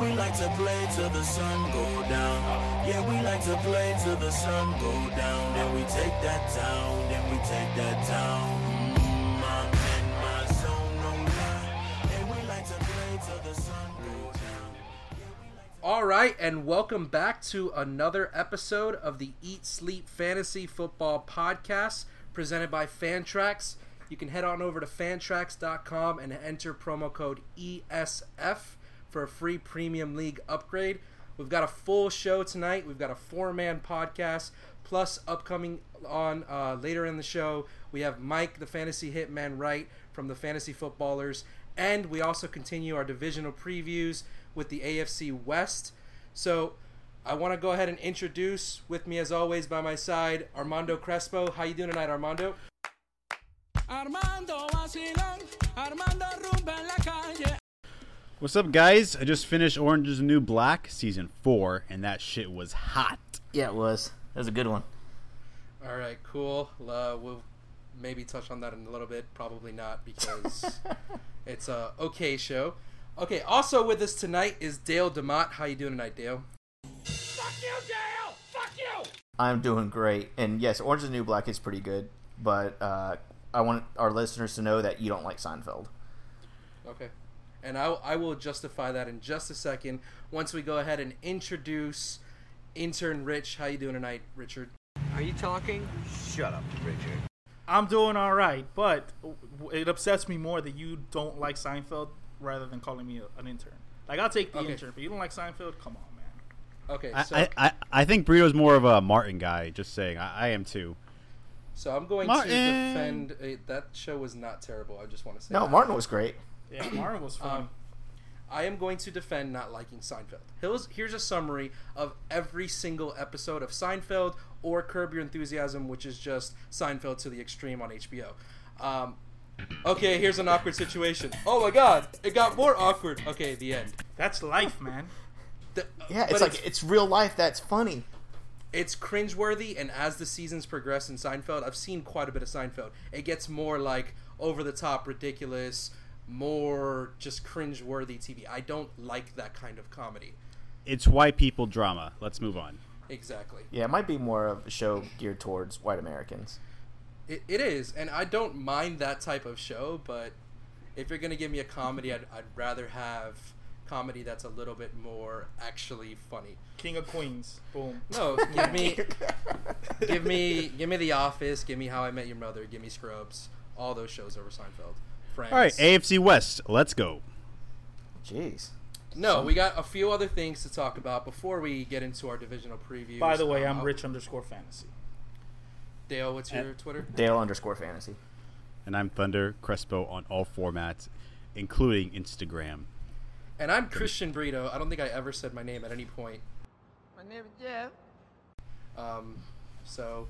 We like to play till the sun go down. Yeah, we like to play till the sun go down. Then we take that down, then we take that down. All right, and welcome back to another episode of the Eat Sleep Fantasy Football Podcast presented by Fantrax. You can head on over to fantrax.com and enter promo code ESF for a free premium league upgrade. We've got a full show tonight. We've got a four man podcast, plus upcoming on uh, later in the show, we have Mike, the fantasy hitman, Wright from the Fantasy Footballers. And we also continue our divisional previews with the AFC West. So I want to go ahead and introduce with me as always by my side Armando Crespo. How you doing tonight, Armando? Armando vacilón, Armando rumba en la calle. What's up, guys? I just finished Orange is the New Black season four, and that shit was hot. Yeah, it was. That was a good one. All right, cool. Uh, we'll maybe touch on that in a little bit. Probably not because it's a okay show. Okay. Also with us tonight is Dale Demott. How you doing tonight, Dale? Fuck you, Dale! Fuck you! I'm doing great. And yes, Orange is the New Black is pretty good, but uh, I want our listeners to know that you don't like Seinfeld. Okay. And I, I will justify that in just a second once we go ahead and introduce intern Rich. How you doing tonight, Richard? Are you talking? Shut up, Richard. I'm doing all right, but it upsets me more that you don't like Seinfeld rather than calling me an intern. Like I'll take the Okay. intern, but you don't like Seinfeld? Come on, man. Okay. I, So, I, I, I think Burrito's more of a Martin guy. Just saying, I, I am too. so I'm going Martin. to defend. Uh, that show was not terrible. I just want to say No, that. Martin was great. Yeah, Martin was fun. Um, I am going to defend not liking Seinfeld. Here's, here's a summary of every single episode of Seinfeld or Curb Your Enthusiasm, which is just Seinfeld to the extreme on HBO. Um, okay, here's an awkward situation. Oh my god, it got more awkward. Okay, the end. That's life, man. The- Yeah, it's like it's real life that's funny. it's cringeworthy, and as the seasons progress in Seinfeld, I've seen quite a bit of Seinfeld. It gets more like over the top, ridiculous, more just cringe-worthy TV. I don't like that kind of comedy. It's white people drama. Let's move on. Exactly. Yeah, it might be more of a show geared towards white Americans. It, it is, and I don't mind that type of show, but if you're gonna give me a comedy, I'd, I'd rather have comedy that's a little bit more actually funny. King of Queens. Boom. No, give me, give me, give me The Office, give me How I Met Your Mother, give me Scrubs, all those shows over Seinfeld. Friends. All right, AFC West. Let's go. Jeez. No, we got a few other things to talk about before we get into our divisional preview. By the way, Um, I'm Rich underscore fantasy. Dale, what's your Twitter? Dale underscore fantasy. And I'm Thunder Crespo on all formats, including Instagram. And I'm Christian Brito. I don't think I ever said my name at any point. My name is Jeff. Um, so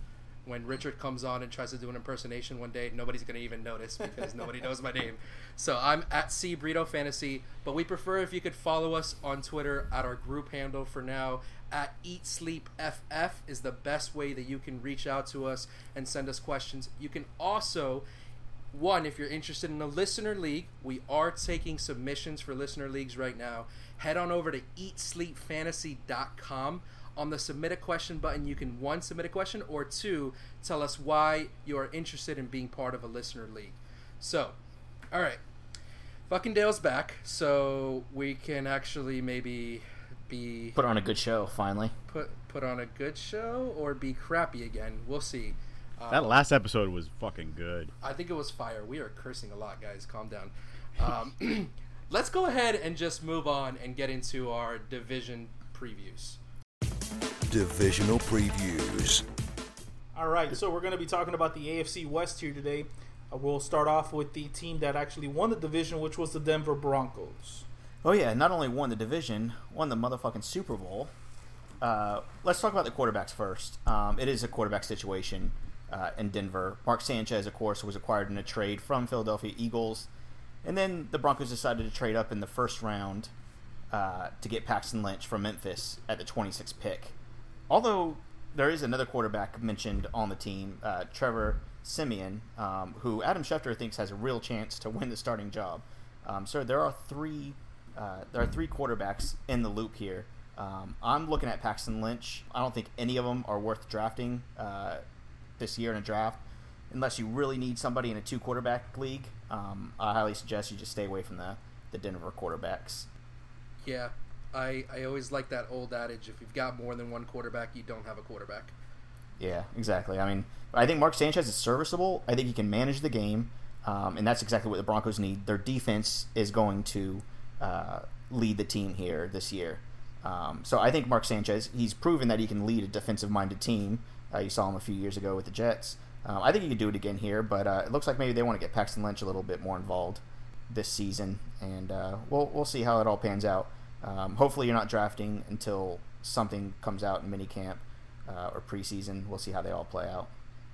when Richard comes on and tries to do an impersonation one day, nobody's gonna even notice because nobody knows my name. So I'm at C Brito Fantasy, but we prefer if you could follow us on Twitter at our group handle for now. At Eat Sleep FF is the best way that you can reach out to us and send us questions. You can also one, if you're interested in a listener league, we are taking submissions for listener leagues right now. Head on over to eatsleepfantasy.com. On the submit a question button, you can one, submit a question, or two, tell us why you are interested in being part of a listener league. So, all right. Fucking Dale's back, so we can actually maybe be Put on a good show finally. put put on a good show or be crappy again. We'll see. Um, That last episode was fucking good. I think it was fire. We are cursing a lot, guys. Calm down. Um, let's go ahead and just move on and get into our division previews. Divisional previews. All right, so we're going to be talking about the AFC West here today. Uh, we'll start off with the team that actually won the division, which was the Denver Broncos. Oh yeah, not only won the division, won the motherfucking Super Bowl. Uh, let's talk about the quarterbacks first. Um, it is a quarterback situation uh, in Denver. Mark Sanchez, of course, was acquired in a trade from Philadelphia Eagles, and then the Broncos decided to trade up in the first round uh, to get Paxton Lynch from Memphis at the 26th pick. Although there is another quarterback mentioned on the team, uh, Trevor Siemian, um, who Adam Schefter thinks has a real chance to win the starting job. Um, so there are three uh, there are three quarterbacks in the loop here. Um, I'm looking at Paxton Lynch. I don't think any of them are worth drafting uh, this year in a draft, unless you really need somebody in a two quarterback league. Um, I highly suggest you just stay away from the the Denver quarterbacks. Yeah, I I always like that old adage: if you've got more than one quarterback, you don't have a quarterback. Yeah, exactly. I mean, I think Mark Sanchez is serviceable. I think he can manage the game, um, and that's exactly what the Broncos need. Their defense is going to uh, lead the team here this year. Um, so I think Mark Sanchez, he's proven that he can lead a defensive-minded team. Uh, you saw him a few years ago with the Jets. Uh, I think he could do it again here, but uh, it looks like maybe they want to get Paxton Lynch a little bit more involved this season, and uh, we'll we'll see how it all pans out. Um, hopefully, you're not drafting until something comes out in minicamp uh, or preseason. We'll see how they all play out.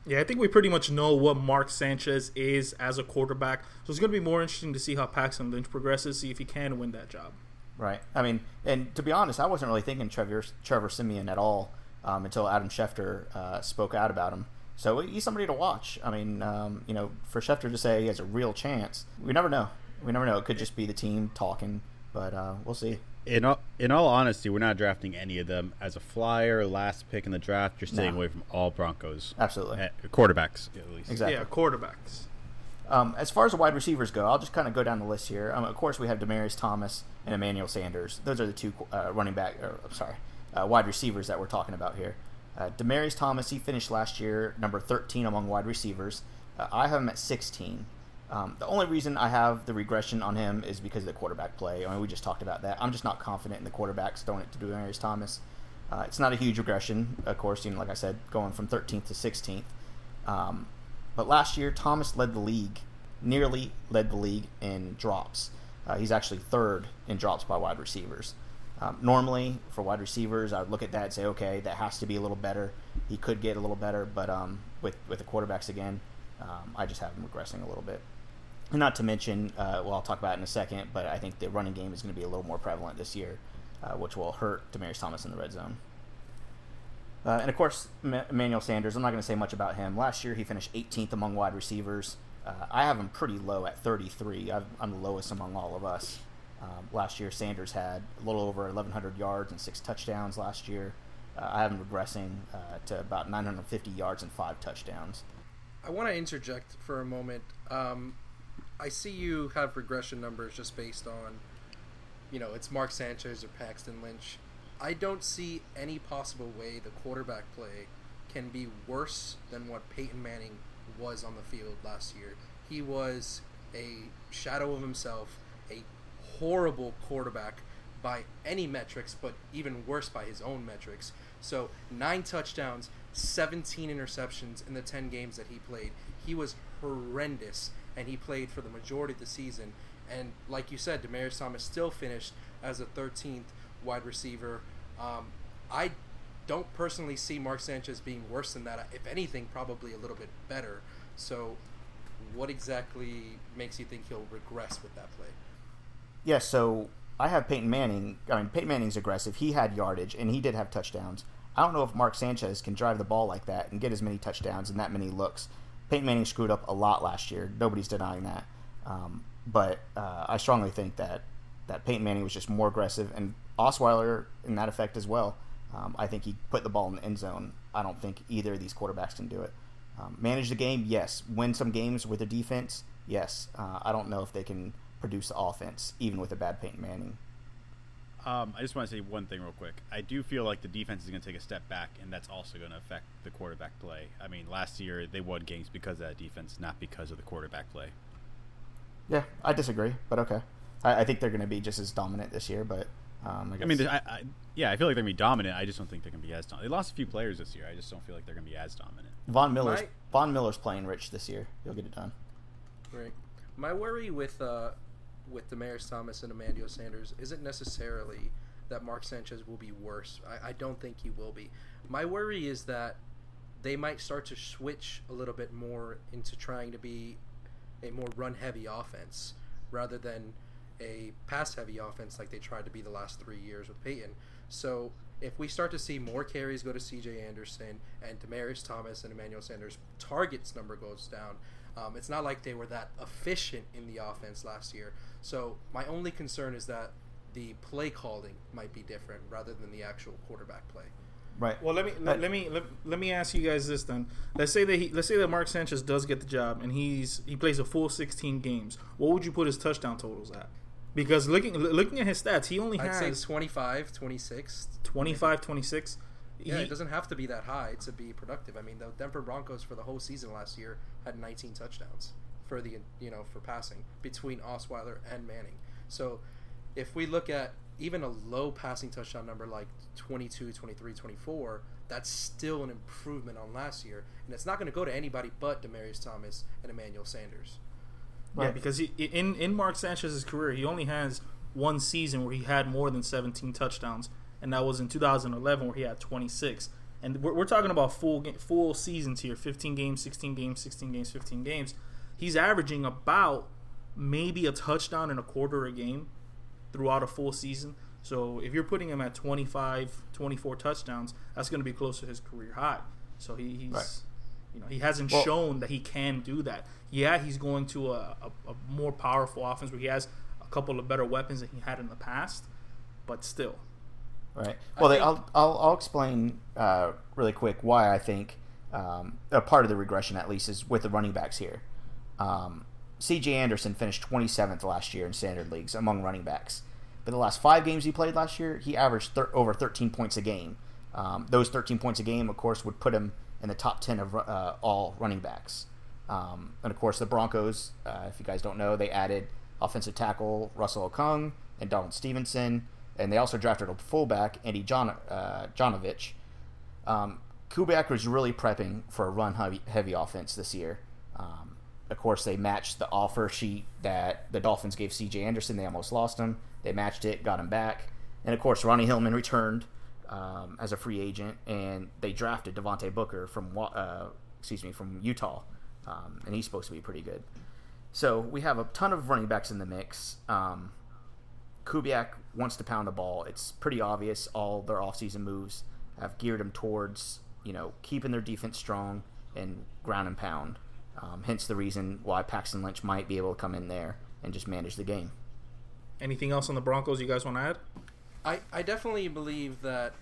Yeah, I think we pretty much know what Mark Sanchez is as a quarterback. So it's going to be more interesting to see how Paxton Lynch progresses, see if he can win that job. Right. I mean, and to be honest, I wasn't really thinking Trevor Trevor Siemian at all um, until Adam Schefter uh, spoke out about him. So he's somebody to watch. I mean, um, you know, for Schefter to say he has a real chance, we never know. We never know. It could just be the team talking, but uh, we'll see. In all, in all honesty, we're not drafting any of them as a flyer, last pick in the draft. You're staying No. away from all Broncos. Absolutely. Eh, quarterbacks, at least. Exactly. Yeah, quarterbacks. Um, as far as the wide receivers go, I'll just kind of go down the list here. Um, of course, we have Demaryius Thomas and Emmanuel Sanders. Those are the two uh, running back, or I'm sorry, uh, wide receivers that we're talking about here. Uh, Demaryius Thomas, he finished last year number 13 among wide receivers. Uh, I have him at 16. Um, the only reason I have the regression on him is because of the quarterback play. I mean, we just talked about that. I'm just not confident in the quarterbacks throwing it to Demaryius Thomas. Uh, it's not a huge regression, of course. You know, like I said, going from 13th to 16th. Um, but last year, Thomas led the league, nearly led the league in drops. Uh, he's actually third in drops by wide receivers. Um, normally, for wide receivers, I would look at that and say, okay, that has to be a little better. He could get a little better, but um, with with the quarterbacks again, um, I just have him regressing a little bit. Not to mention, uh, well, I'll talk about it in a second, but I think the running game is going to be a little more prevalent this year, uh, which will hurt Demaryius Thomas in the red zone. Uh, and of course, M- Emmanuel Sanders. I'm not going to say much about him. Last year, he finished 18th among wide receivers. Uh, I have him pretty low at 33. I've, I'm the lowest among all of us. Um, last year, Sanders had a little over 1,100 yards and six touchdowns. Last year, uh, I have him regressing uh, to about 950 yards and five touchdowns. I want to interject for a moment. Um, I see you have regression numbers just based on, you know, it's Mark Sanchez or Paxton Lynch. I don't see any possible way the quarterback play can be worse than what Peyton Manning was on the field last year. He was a shadow of himself, a horrible quarterback by any metrics, but even worse by his own metrics. So, nine touchdowns, 17 interceptions in the 10 games that he played. He was horrendous, and he played for the majority of the season. And like you said, Demaryius Thomas still finished as a 13th wide receiver. Um, I don't personally see Mark Sanchez being worse than that. If anything, probably a little bit better. So, what exactly makes you think he'll regress with that play? Yeah, so I have Peyton Manning. I mean, Peyton Manning's aggressive. He had yardage, and he did have touchdowns. I don't know if Mark Sanchez can drive the ball like that and get as many touchdowns and that many looks. Peyton Manning screwed up a lot last year. Nobody's denying that. Um, but uh, I strongly think that, that Peyton Manning was just more aggressive, and Osweiler in that effect as well. Um, I think he put the ball in the end zone. I don't think either of these quarterbacks can do it. Um, manage the game, yes. Win some games with a defense, yes. Uh, I don't know if they can produce the offense, even with a bad Peyton Manning. Um, I just want to say one thing real quick. I do feel like the defense is going to take a step back, and that's also going to affect the quarterback play. I mean, last year they won games because of that defense, not because of the quarterback play. Yeah, I disagree, but okay. I, I think they're going to be just as dominant this year, but um, I, I mean, I, I, yeah, I feel like they're going to be dominant. I just don't think they're going to be as dominant. They lost a few players this year. I just don't feel like they're going to be as dominant. Von Miller's My- Von Miller's playing rich this year. He'll get it done. Right. My worry with uh, with Demaryius Thomas and Emmanuel Sanders isn't necessarily that Mark Sanchez will be worse. I, I don't think he will be. My worry is that they might start to switch a little bit more into trying to be a more run heavy offense rather than a pass heavy offense like they tried to be the last three years with Peyton. So if we start to see more carries go to CJ Anderson and Demaryius Thomas and Emmanuel Sanders, targets number goes down. Um, it's not like they were that efficient in the offense last year. So my only concern is that the play calling might be different rather than the actual quarterback play. Right. Well, let me let, let me let, let me ask you guys this then. Let's say that he let's say that Mark Sanchez does get the job and he's he plays a full 16 games. What would you put his touchdown totals at? Because looking looking at his stats, he only I'd say has 25, 26. 25, 26. Yeah, He- it doesn't have to be that high to be productive. I mean, the Denver Broncos for the whole season last year had 19 touchdowns for the you know for passing between Osweiler and Manning. So if we look at even a low passing touchdown number like 22, 23, 24, that's still an improvement on last year, and it's not going to go to anybody but Demaryius Thomas and Emmanuel Sanders. Yeah, Right. because he, in in Mark Sanchez's career, he only has one season where he had more than 17 touchdowns, and that was in 2011 where he had 26. And we're, we're talking about full full seasons here: 15 games, 16 games, 16 games, 15 games. He's averaging about maybe a touchdown and a quarter a game throughout a full season. So if you're putting him at 25, 24 touchdowns, that's going to be close to his career high. So he, he's Right. you know he hasn't Well- shown that he can do that. Yeah, he's going to a, a, a more powerful offense where he has a couple of better weapons than he had in the past, but still. Right. Well, they, think- I'll, I'll I'll explain uh, really quick why I think um, a part of the regression, at least, is with the running backs here. Um, C.J. Anderson finished 27th last year in standard leagues among running backs. But the last five games he played last year, he averaged thir- over 13 points a game. Um, those 13 points a game, of course, would put him in the top 10 of uh, all running backs. Um, and of course, the Broncos, uh, if you guys don't know, they added offensive tackle Russell Okung and Donald Stephenson, and they also drafted a fullback, Andy John, uh, Janovich. Um, Kubiak was really prepping for a run heavy, heavy offense this year. Um, of course, they matched the offer sheet that the Dolphins gave C.J. Anderson. They almost lost him. They matched it, got him back, and of course, Ronnie Hillman returned um, as a free agent, and they drafted Devontae Booker from uh, excuse me from Utah, um, and he's supposed to be pretty good. So we have a ton of running backs in the mix. Um, Kubiak wants to pound the ball. It's pretty obvious all their offseason moves have geared him towards, you know, keeping their defense strong and ground and pound. Um, hence the reason why Paxton Lynch might be able to come in there and just manage the game. Anything else on the Broncos you guys want to add? I, I definitely believe that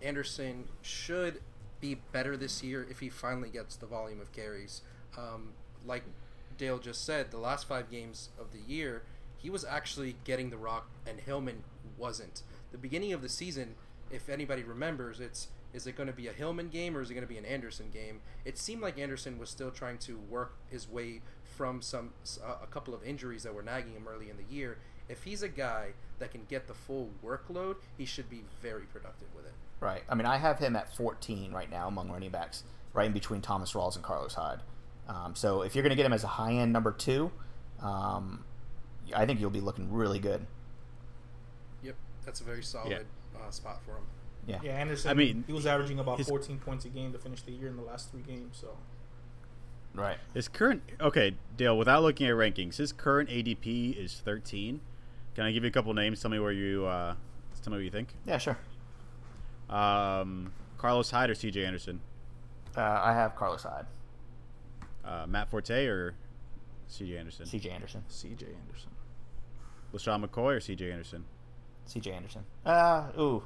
Anderson should be better this year if he finally gets the volume of carries. Um, like Dale just said, the last five games of the year, he was actually getting the rock, and Hillman wasn't. The beginning of the season, if anybody remembers, it's is it going to be a Hillman game or is it going to be an Anderson game? It seemed like Anderson was still trying to work his way from some a couple of injuries that were nagging him early in the year. If he's a guy that can get the full workload, he should be very productive with it. Right. I mean, I have him at 14 right now among running backs, right in between Thomas Rawls and Carlos Hyde. Um, so if you're going to get him as a high end number two, um, I think you'll be looking really good. Yep, that's a very solid uh, spot for him. Yeah. Yeah, Anderson. I mean, he was averaging about his- 14 points a game to finish the year in the last three games. So Right. His current okay, Dale. Without looking at rankings, his current ADP is 13. Can I give you a couple names? Tell me where you uh, tell me what you think. Yeah, sure. Um, Carlos Hyde or C.J. Anderson? Uh, I have Carlos Hyde, Uh, Matt Forte or C.J. Anderson? C.J. Anderson, C.J. Anderson. LeSean McCoy or C.J. Anderson? C.J. Anderson. Uh, ooh,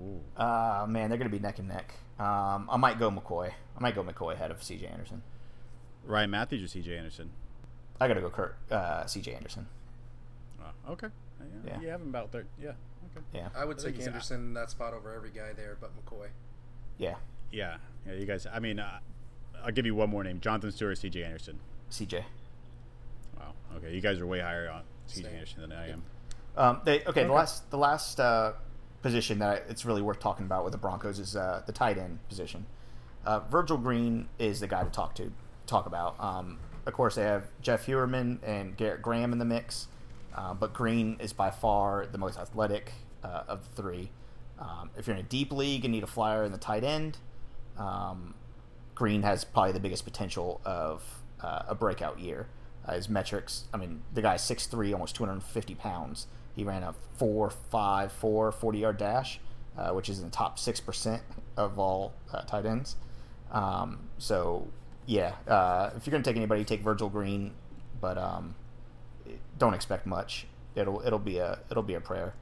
Ooh. uh, man, they're going to be neck and neck. Um, I might go McCoy. I might go McCoy ahead of C.J. Anderson. Ryan Mathews or C.J. Anderson? I got to go Kurt, uh, C.J. Anderson. Oh, okay. Yeah, Yeah. you have him about third. Yeah. Okay. Yeah, I would I take Anderson in that spot over every guy there, but McCoy. yeah, Yeah. Yeah. You guys. I mean, uh, I'll give you one more name: Jonathan Stewart, C.J. Anderson. C.J. Wow. Okay. You guys are way higher on C.J. Same. Anderson than I am. Um, they okay. The last the last uh, position that it's really worth talking about with the Broncos is uh, the tight end position. Uh, Virgil Green is the guy to talk to talk about. Um, of course, they have Jeff Heuerman and Garrett Graham in the mix, uh, but Green is by far the most athletic uh, of the three. Um, if you're in a deep league and need a flyer in the tight end, um, Green has probably the biggest potential of uh, a breakout year. Uh, his metrics, I mean, the guy's 6'3", almost 250 pounds. He ran a 4.5, 4 40 yard dash, uh, which is in the top 6% of all uh, tight ends. Um, so, yeah, uh, if you're going to take anybody, take Virgil Green, but um, don't expect much. It'll it'll be a it'll be a prayer.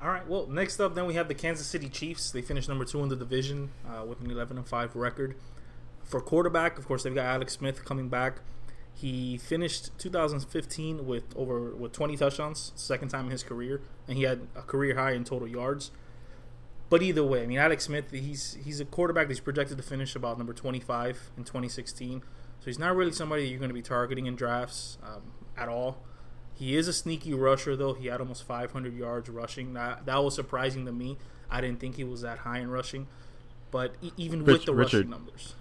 All right. Well, next up, then we have the Kansas City Chiefs. They finished number two in the division uh, with an 11 and five record. For quarterback, of course, they've got Alex Smith coming back. He finished 2015 with over with 20 touchdowns, second time in his career, and he had a career high in total yards. But either way, I mean, Alex Smith, he's he's a quarterback that's projected to finish about number 25 in 2016. So he's not really somebody you're going to be targeting in drafts um, at all. He is a sneaky rusher, though. He had almost 500 yards rushing. That that was surprising to me. I didn't think he was that high in rushing. But e- even Rich- with the Richard. rushing numbers,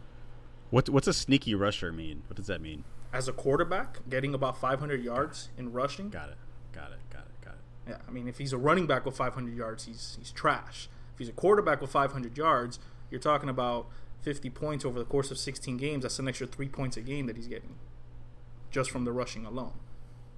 What what's a sneaky rusher mean? What does that mean? as a quarterback, getting about 500 yards in rushing, Got it. Got it. Got it. Got it. Yeah, I mean, if he's a running back with 500 yards, he's he's trash. If he's a quarterback with 500 yards, you're talking about 50 points over the course of 16 games. That's an extra three points a game that he's getting, just from the rushing alone.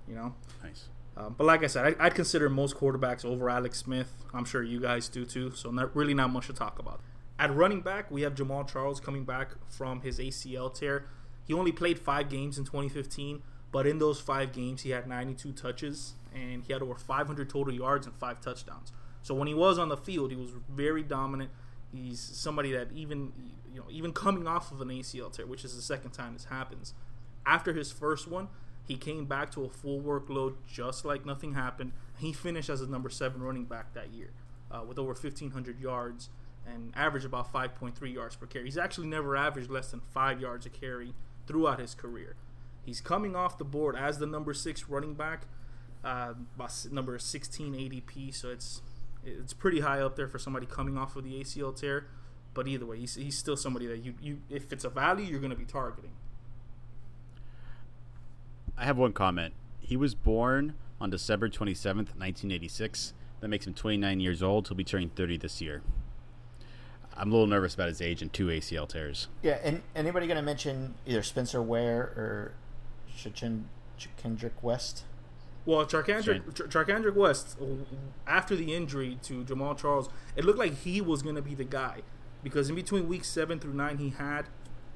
You know. Nice. Um, but like I said, I, I'd consider most quarterbacks over Alex Smith. I'm sure you guys do too. So not really not much to talk about. At running back, we have Jamaal Charles coming back from his ACL tear. He only played five games in 2015, but in those five games, he had 92 touches and he had over 500 total yards and five touchdowns. So when he was on the field, he was very dominant. He's somebody that even you know even coming off of an ACL tear, which is the second time this happens, after his first one, he came back to a full workload just like nothing happened. He finished as a number seven running back that year uh, with over 1,500 yards and averaged about 5.3 yards per carry. He's actually never averaged less than five yards a carry throughout his career. He's coming off the board as the number six running back, uh, number 16 ADP, so it's it's pretty high up there for somebody coming off of the ACL tear. But either way, he's, he's still somebody that you, you if it's a value, you're going to be targeting. I have one comment. He was born on December 27th, 1986. That makes him 29 years old. He'll be turning 30 this year. I'm a little nervous about his age and two ACL tears. Yeah, and anybody going to mention either Spencer Ware or Shachin- Kendrick West? Well, Charcandrick, Ch- Charcandrick West, after the injury to Jamaal Charles, it looked like he was going to be the guy because in between weeks seven through nine, he had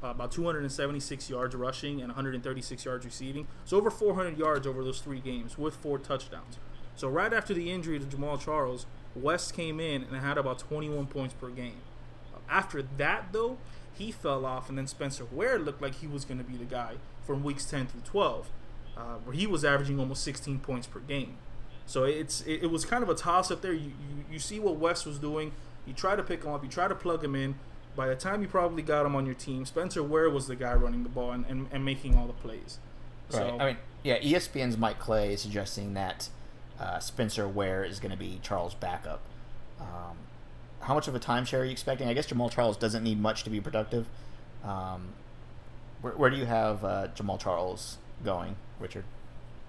uh, about 276 yards rushing and 136 yards receiving. So over 400 yards over those three games with four touchdowns. So right after the injury to Jamaal Charles, West came in and had about 21 points per game. After that, though, he fell off, and then Spencer Ware looked like he was going to be the guy from weeks 10 through 12, uh, where he was averaging almost 16 points per game. So it's it, it was kind of a toss up there. You, you you see what West was doing. You try to pick him up. You try to plug him in. By the time you probably got him on your team, Spencer Ware was the guy running the ball and, and, and making all the plays. So, Right. I mean, yeah, ESPN's Mike Clay is suggesting that uh, Spencer Ware is going to be Charles' backup. Um, how much of a timeshare are you expecting? I guess Jamaal Charles doesn't need much to be productive. Um, where, where do you have uh, Jamaal Charles going, Richard?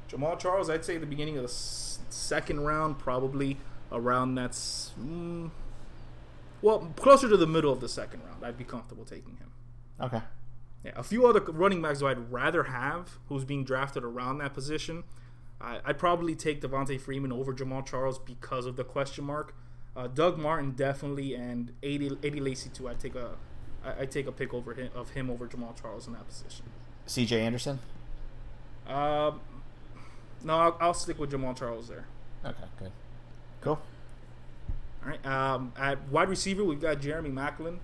Jamaal Charles, I'd say the beginning of the s- second round, probably around that's mm, well closer to the middle of the second round. I'd be comfortable taking him. Okay. Yeah, a few other running backs who I'd rather have who's being drafted around that position. I, I'd probably take Devonta Freeman over Jamaal Charles because of the question mark. Uh, Doug Martin definitely, and Eddie, Eddie Lacy too. I'd take a I, I'd take a pick over him, of him over Jamaal Charles in that position. C.J. Anderson. Um, no, I'll, I'll stick with Jamaal Charles there. Okay, good. Cool. All right. Um, at wide receiver, we've got Jeremy Maclin.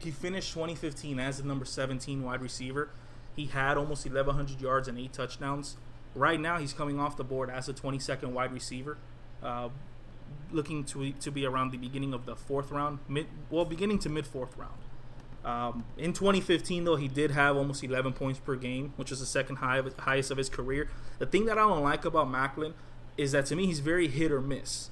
He finished 2015 as the number 17 wide receiver. He had almost 1,100 yards and eight touchdowns. Right now, he's coming off the board as a 22nd wide receiver, uh, looking to to be around the beginning of the fourth round, mid well, beginning to mid fourth round. Um, in 2015, though, he did have almost 11 points per game, which is the second high of, highest of his career. The thing that I don't like about Maclin is that to me he's very hit or miss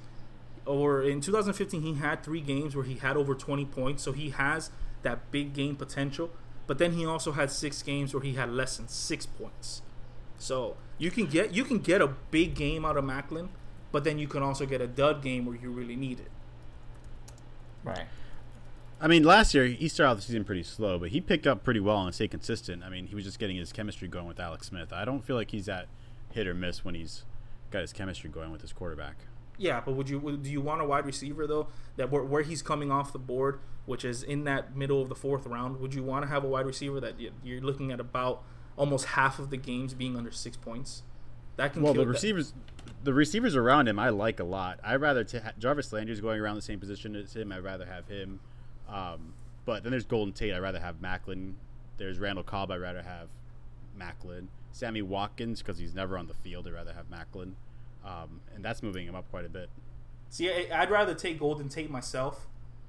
or in 2015 he had three games where he had over 20 points so he has that big game potential but then he also had six games where he had less than six points so you can get you can get a big game out of Maclin but then you can also get a dud game where you really need it Right. I mean, last year he started out the season pretty slow, but he picked up pretty well and stayed consistent. I mean, he was just getting his chemistry going with Alex Smith. I don't feel like he's that hit or miss when he's got his chemistry going with his quarterback. yeah but would you would- do you want a wide receiver though that where, where he's coming off the board which is in that middle of the fourth round would you want to have a wide receiver that you- you're looking at about almost half of the games being under six points that can Well, kill the that- receivers, the receivers around him, I like a lot. I'd rather t- Jarvis Landry's going around the same position as him. I'd rather have him. Um, but then there's Golden Tate. I'd rather have Maclin. There's Randall Cobb. I'd rather have Maclin. Sammy Watkins because he's never on the field. I'd rather have Maclin. Um, and that's moving him up quite a bit. See, I- I'd rather take Golden Tate myself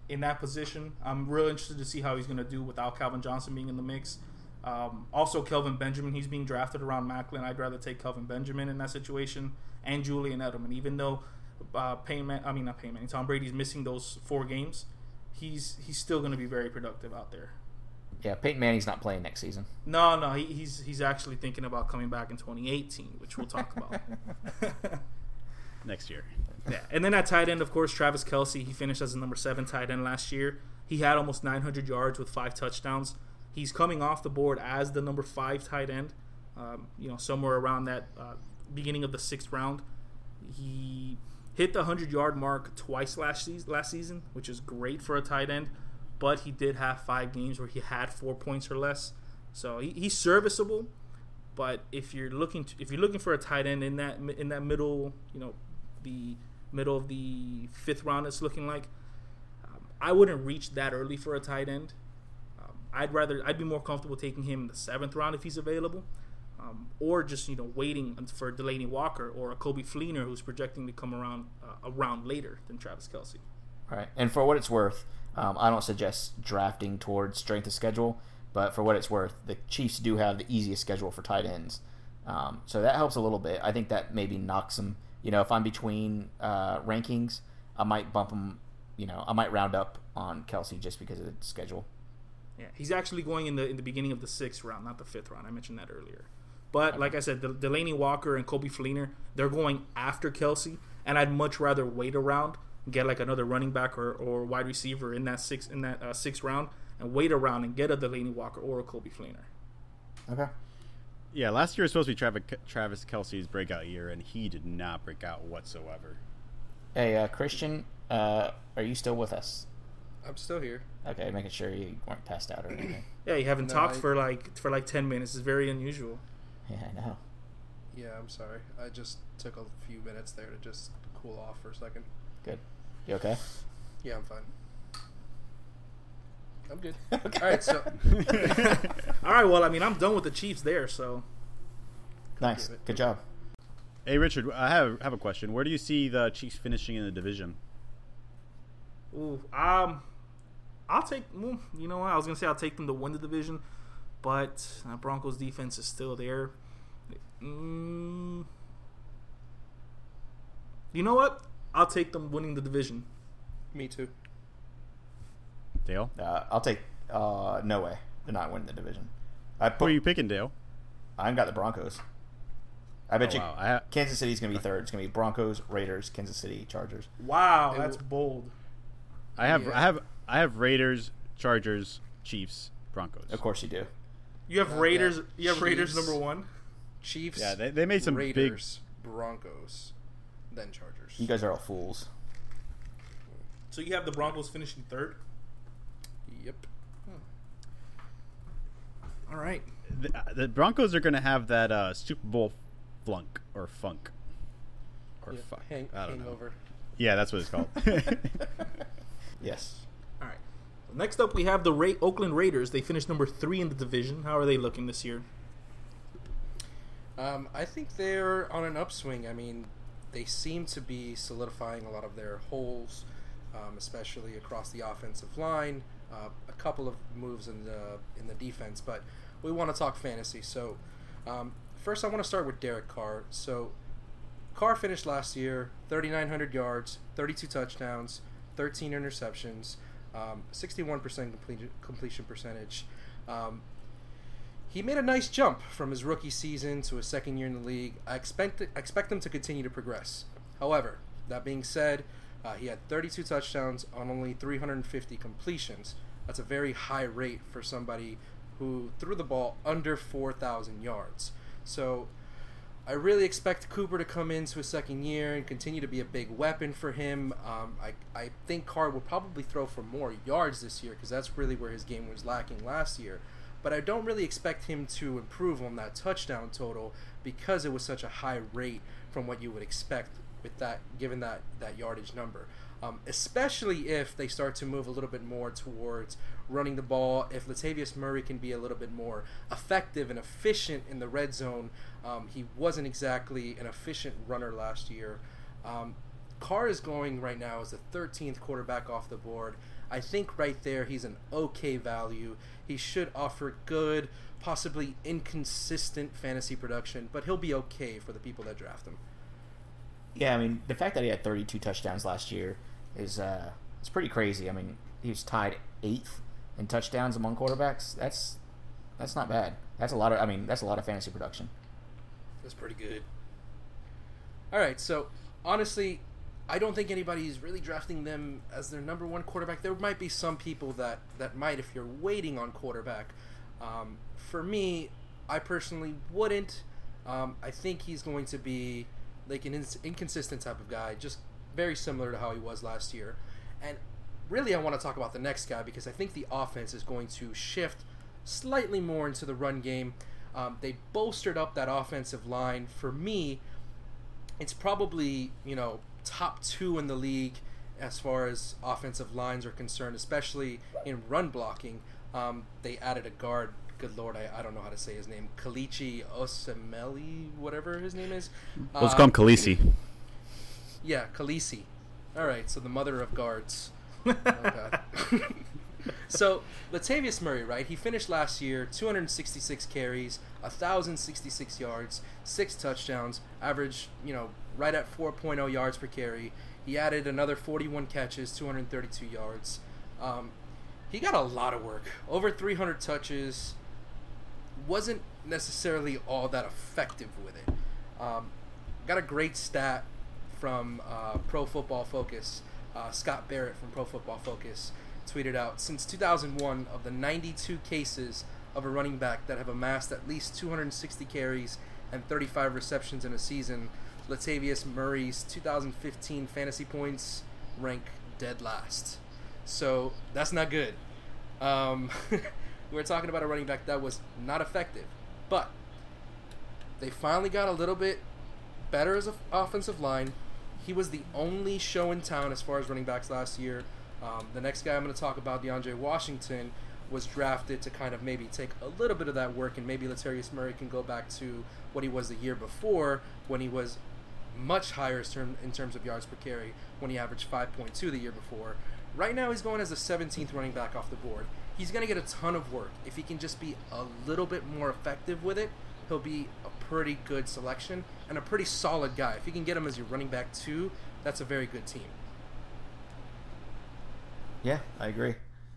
in that position. I'm real interested to see how he's going to do without Calvin Johnson being in the mix. Um, also, Kelvin Benjamin, he's being drafted around Maclin. I'd rather take Kelvin Benjamin in that situation and Julian Edelman. Even though uh, Payne, Man- I mean not Payne Manning, Tom Brady's missing those four games, he's he's still going to be very productive out there. Yeah, Peyton Manning's not playing next season. No, no, he, he's he's actually thinking about coming back in 2018, which we'll talk about. next year. Yeah, and then at tight end, of course, Travis Kelce. He finished as the number seven tight end last year. He had almost 900 yards with five touchdowns. He's coming off the board as the number five tight end. Um, you know, somewhere around that uh, beginning of the sixth round. He hit the 100 yard mark twice last season, last season, which is great for a tight end. But he did have five games where he had four points or less, so he, he's serviceable. But if you're looking to, if you're looking for a tight end in that in that middle, you know, the middle of the fifth round, it's looking like. Um, I wouldn't reach that early for a tight end. I'd rather I'd be more comfortable taking him in the seventh round if he's available, um, or just you know waiting for Delanie Walker or a Coby Fleener who's projecting to come around uh, around later than Travis Kelce. Right. And for what it's worth, um, I don't suggest drafting towards strength of schedule, but for what it's worth, the Chiefs do have the easiest schedule for tight ends. Um, so that helps a little bit. I think that maybe knocks them. You know, if I'm between uh, rankings, I might bump them. You know, I might round up on Kelce just because of the schedule. Yeah, he's actually going in the in the beginning of the sixth round, not the fifth round. I mentioned that earlier. But like I said, Del- Delanie Walker and Coby Fleener, they're going after Kelce, and I'd much rather wait around, get like another running back or, or wide receiver in that six in that uh, sixth round, and wait around and get a Delanie Walker or a Coby Fleener. Okay. Yeah, last year was supposed to be Travis, Travis Kelce's breakout year, and he did not break out whatsoever. Hey, uh, Christian, uh, are you still with us? I'm still here. Okay, making sure you weren't passed out or anything. Yeah, you haven't No, talked I- for like for like ten minutes. It's very unusual. yeah, I know. Yeah, I'm sorry. I just took a few minutes there to just cool off for a second. Good. You okay? Yeah, I'm fine. I'm good. Okay. All right, so All right, well, I mean, I'm done with the Chiefs there, so Nice. Good job. Hey, Richard, I have have a question. Where do you see the Chiefs finishing in the division? Ooh, um, I'll take. Well, you know what? I was gonna say I'll take them to win the division, but uh, Broncos defense is still there. Mm, you know what? I'll take them winning the division. me too. Dale, Uh, I'll take. Uh, no way. They're not winning the division. I who put. are you picking, Dale? I got the Broncos. I bet Oh, you wow. I ha- Kansas City's going to be third. It's going to be Broncos, Raiders, Kansas City, Chargers. Wow, that's bold. I have Yeah. I have I have Raiders, Chargers, Chiefs, Broncos. Of course you do. You have Uh, Raiders. yeah. You have Raiders number one. Chiefs. Yeah, they, they made some big. Raiders, Broncos, then Chargers. You guys are all fools. So you have the Broncos finishing third. Yep. All right. The, the Broncos are going to have that uh, Super Bowl flunk or funk or Yeah, fuck. hang, I don't know. Yeah, that's what it's called. Yes. All right. Next up, we have the Ra- Oakland Raiders. They finished number three in the division. How are they looking this year? Um, I think they're on an upswing. I mean, they seem to be solidifying a lot of their holes, um, especially across the offensive line. Uh, a couple of moves in the in the defense, but we want to talk fantasy. So, um, first, I want to start with Derek Carr. So, Carr finished last year 3,900 yards, 32 touchdowns, 13 interceptions, um, 61% complete, completion percentage. Um, he made a nice jump from his rookie season to his second year in the league. I expect expect him to continue to progress. However, that being said, uh, he had 32 touchdowns on only 350 completions. That's a very high rate for somebody who threw the ball under 4,000 yards. So I really expect Cooper to come into his second year and continue to be a big weapon for him. Um, I, I think Carr will probably throw for more yards this year because that's really where his game was lacking last year. but I don't really expect him to improve on that touchdown total because it was such a high rate from what you would expect with that, given that that yardage number. Um, especially if they start to move a little bit more towards running the ball. If Latavius Murray can be a little bit more effective and efficient in the red zone, um, he wasn't exactly an efficient runner last year. Um, Carr is going right now as the 13th quarterback off the board. I think right there he's an okay value. He should offer good, possibly inconsistent fantasy production, but he'll be okay for the people that draft him. Yeah, I mean the fact that he had 32 touchdowns last year is uh, it's pretty crazy. I mean he was tied eighth in touchdowns among quarterbacks. That's that's not bad. That's a lot of. I mean that's a lot of fantasy production. That's pretty good. All right, so honestly, I don't think anybody's really drafting them as their number one quarterback. There might be some people that that might if you're waiting on quarterback. Um, for me, I personally wouldn't. Um, I think he's going to be like an inconsistent type of guy, just very similar to how he was last year. And really, I want to talk about the next guy because I think the offense is going to shift slightly more into the run game. Um, they bolstered up that offensive line. For me, it's probably you know top two in the league as far as offensive lines are concerned, especially in run blocking. Um, they added a guard. Good lord, I, I don't know how to say his name. Kelechi Osemele, whatever his name is. Let's Uh, call him Khaleesi. Yeah, Khaleesi. All right, so the mother of guards. So Latavius Murray, right? He finished last year 266 carries, 1,066 yards, six touchdowns, average, you know, right at 4.0 yards per carry. He added another 41 catches, 232 yards. Um, he got a lot of work, over 300 touches. Wasn't necessarily all that effective with it. Um, got a great stat from uh, Pro Football Focus. Uh, Scott Barrett from Pro Football Focus tweeted out since 2001 of the 92 cases of a running back that have amassed at least 260 carries and 35 receptions in a season, Latavius Murray's 2015 fantasy points rank dead last. So that's not good. Um, we're talking about a running back that was not effective, but they finally got a little bit better as an offensive line. He was the only show in town as far as running backs last year. Um, the next guy I'm going to talk about, DeAndre Washington, was drafted to kind of maybe take a little bit of that work, and maybe Latavius Murray can go back to what he was the year before when he was much higher in terms of yards per carry when he averaged 5.2 the year before. Right now, he's going as the 17th running back off the board. He's going to get a ton of work. If he can just be a little bit more effective with it, he'll be pretty good selection and a pretty solid guy. If you can get him as your running back two, that's a very good team. Yeah, I agree.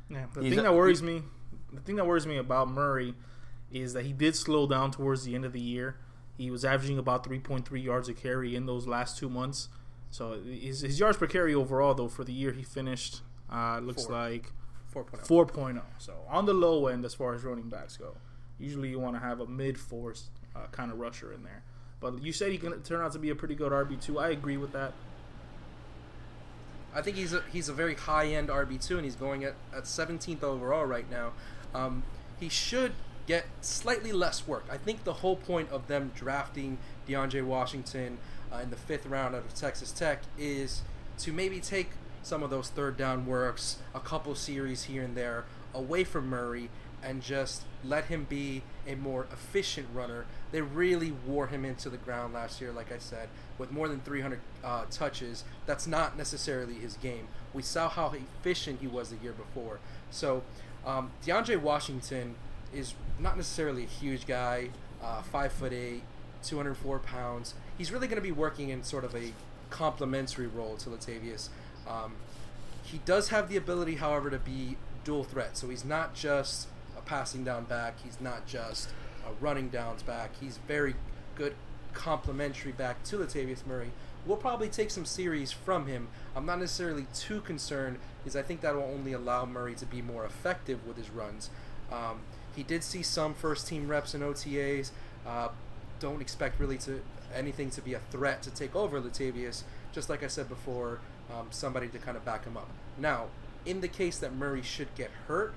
Yeah, the He's thing a- that worries me, the thing that worries me about Murray, is that he did slow down towards the end of the year. He was averaging about 3.3 yards a carry in those last two months. So his, his yards per carry overall, though, for the year he finished, uh, looks Four. like 4.0. 4.0. So on the low end as far as running backs go. Usually you want to have a mid force uh, kind of rusher in there. But you said he can turn out to be a pretty good RB two. I agree with that. I think he's a, he's a very high end RB two, and he's going at, at 17th overall right now. Um, he should get slightly less work. I think the whole point of them drafting DeAndre Washington uh, in the fifth round out of Texas Tech is to maybe take some of those third down works, a couple series here and there, away from Murray and just let him be a more efficient runner. They really wore him into the ground last year, like I said, with more than 300 uh, touches. That's not necessarily his game. We saw how efficient he was the year before. So, um, DeAndre Washington is not necessarily a huge guy, uh, five foot eight, 204 pounds. He's really going to be working in sort of a complementary role to Latavius. Um, he does have the ability, however, to be dual threat. So he's not just passing down back. He's not just a running downs back. He's very good complementary back to Latavius Murray. We'll probably take some series from him. I'm not necessarily too concerned because I think that will only allow Murray to be more effective with his runs. Um, he did see some first team reps in OTAs. Uh, don't expect really to anything to be a threat to take over Latavius. Just like I said before, um, somebody to kind of back him up. Now, in the case that Murray should get hurt,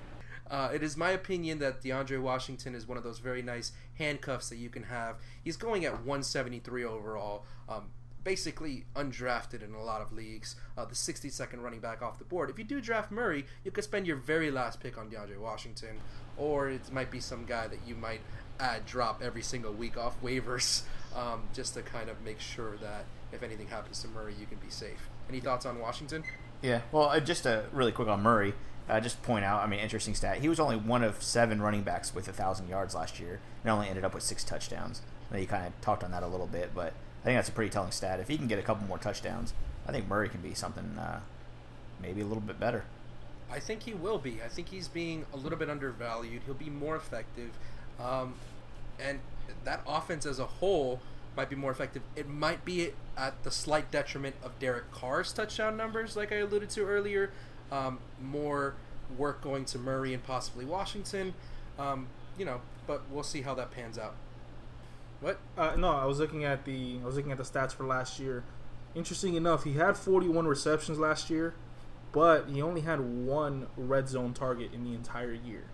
Uh, it is my opinion that DeAndre Washington is one of those very nice handcuffs that you can have. He's going at 173 overall. Um, basically undrafted in a lot of leagues, uh, the 62nd running back off the board. If you do draft Murray, you could spend your very last pick on DeAndre Washington, or it might be some guy that you might add drop every single week off waivers um, just to kind of make sure that if anything happens to Murray, you can be safe. Any thoughts on Washington? Yeah, well, uh, just uh, really quick on Murray. Uh, just point out, I mean, interesting stat. He was only one of seven running backs with a thousand yards last year, and only ended up with six touchdowns. I know you kind of talked on that a little bit, but I think that's a pretty telling stat. If he can get a couple more touchdowns, I think Murray can be something uh, maybe a little bit better. I think he will be. I think he's being a little bit undervalued. He'll be more effective, um, and that offense as a whole might be more effective. It might be at the slight detriment of Derek Carr's touchdown numbers, like I alluded to earlier. Um, more work going to Murray and possibly Washington. Um, you know, but we'll see how that pans out. What? Uh, no, I was looking at the I was looking at the stats for last year. Interesting enough, he had 41 receptions last year, but he only had one red zone target in the entire year.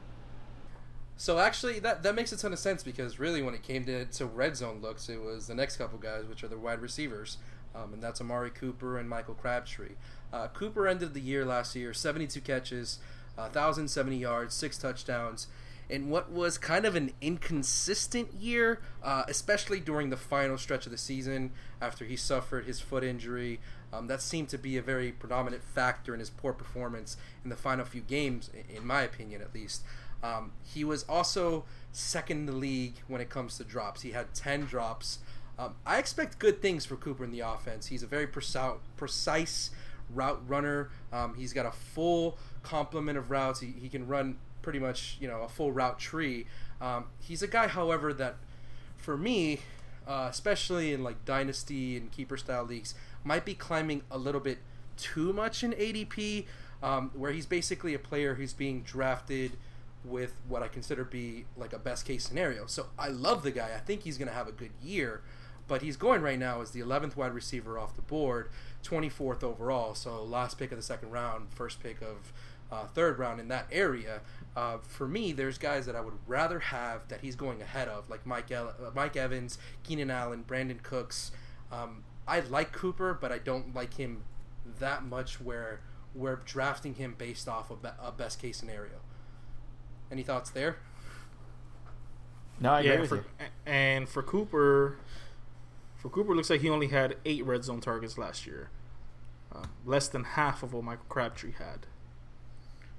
So actually, that that makes a ton of sense because really, when it came to, to red zone looks, it was the next couple guys, which are the wide receivers, um, and that's Amari Cooper and Michael Crabtree. Uh, Cooper ended the year last year, 72 catches, uh, 1,070 yards, six touchdowns, in what was kind of an inconsistent year, uh, especially during the final stretch of the season after he suffered his foot injury. Um, that seemed to be a very predominant factor in his poor performance in the final few games, in my opinion at least. Um, he was also second in the league when it comes to drops. He had 10 drops. Um, I expect good things for Cooper in the offense. He's a very precise, route runner. Um, he's got a full complement of routes. He, he can run pretty much you know a full route tree. Um, he's a guy, however, that for me, uh, especially in like dynasty and keeper style leagues, might be climbing a little bit too much in ADP, um, where he's basically a player who's being drafted with what I consider be like a best case scenario. So I love the guy. I think he's going to have a good year, but he's going right now as the 11th wide receiver off the board, 24th overall. So last pick of the second round, first pick of uh, third round in that area. Uh, for me, there's guys that I would rather have that he's going ahead of, like Mike El- uh, Mike Evans, Keenan Allen, Brandin Cooks. Um, I like Cooper, but I don't like him that much. Where we're drafting him based off of a best case scenario. Any thoughts there? No, I agree with for, you. and for Cooper, for Cooper, looks like he only had eight red zone targets last year, uh, less than half of what Michael Crabtree had.